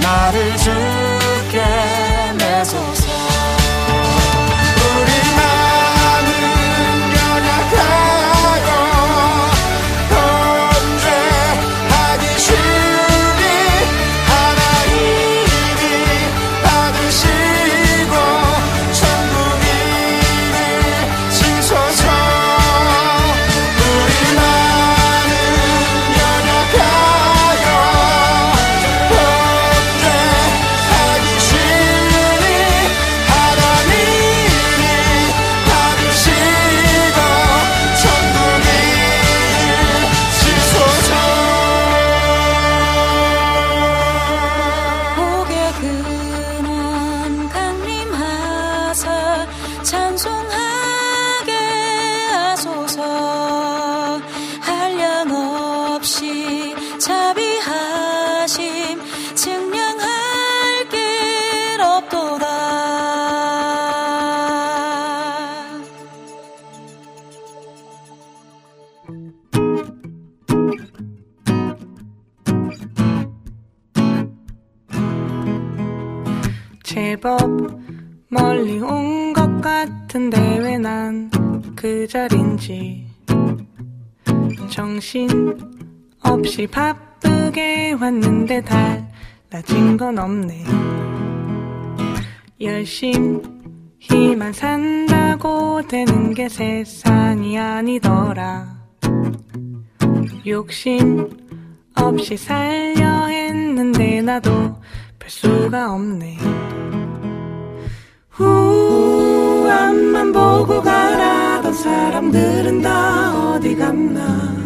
나를 주께 내소 왔는데 달라진 건 없네. 열심히만 산다고 되는 게 세상이 아니더라. 욕심 없이 살려 했는데 나도 별 수가 없네. 후 앞만 보고 가라던 사람들은 다 어디 갔나?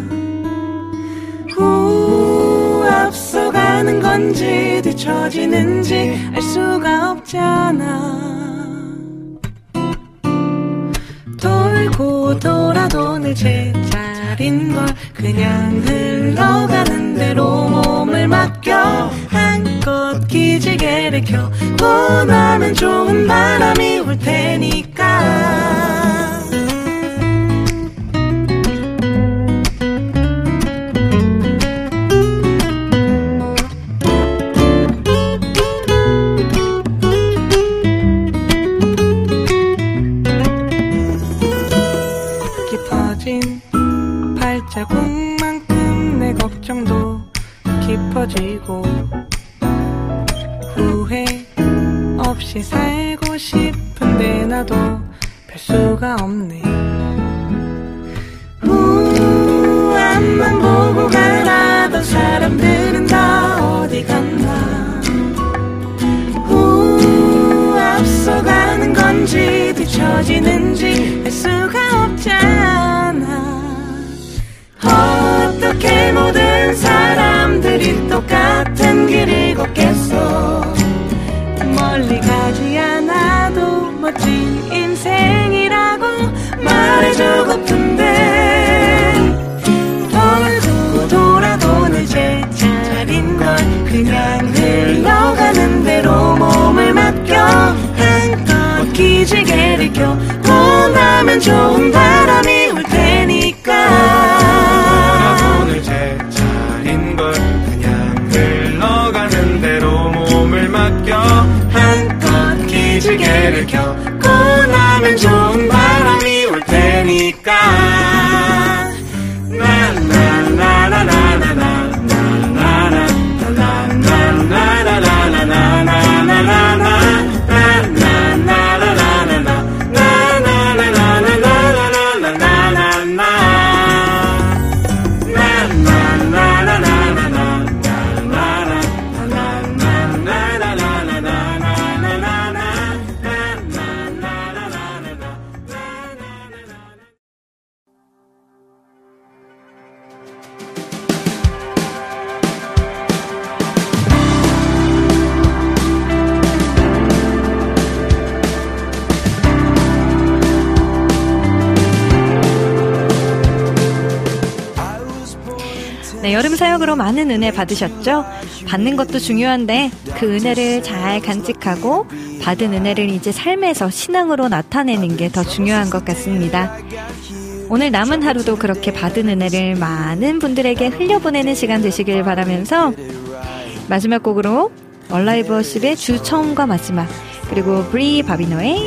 후 앞서가는 건지 뒤처지는지 알 수가 없잖아. 돌고 자꾸 돌아 돈을 제자린 걸 그냥 흘러가는 대로 몸을 맡겨. 한껏 기지개를 켜고 나면 좋은 바람이 올 테니까 걱정도 깊어지고 후회 없이 살고 싶은데 나도 별 수가 없네. 우 앞만 보고 가라던 사람들은 다 어디 갔나? 우 앞서가는 건지 뒤처지는지 어떻게 모든 사람들이 똑같은 길을 걷겠어 멀리 가지 않아도 멋진 인생이라고 말해주고픈데 돈을 두고 돌아 돈을 제자린 걸 그냥 많은 은혜 받으셨죠? 받는 것도 중요한데 그 은혜를 잘 간직하고 받은 은혜를 이제 삶에서 신앙으로 나타내는 게 더 중요한 것 같습니다. 오늘 남은 하루도 그렇게 받은 은혜를 많은 분들에게 흘려보내는 시간 되시길 바라면서 마지막 곡으로 얼라이브 워십의 주 처음과 마지막 그리고 브리 바비노의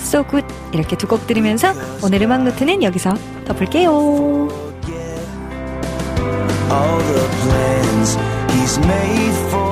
So Good 이렇게 두 곡 들으면서 오늘 음악 노트는 여기서 덮을게요. all the plans he's made for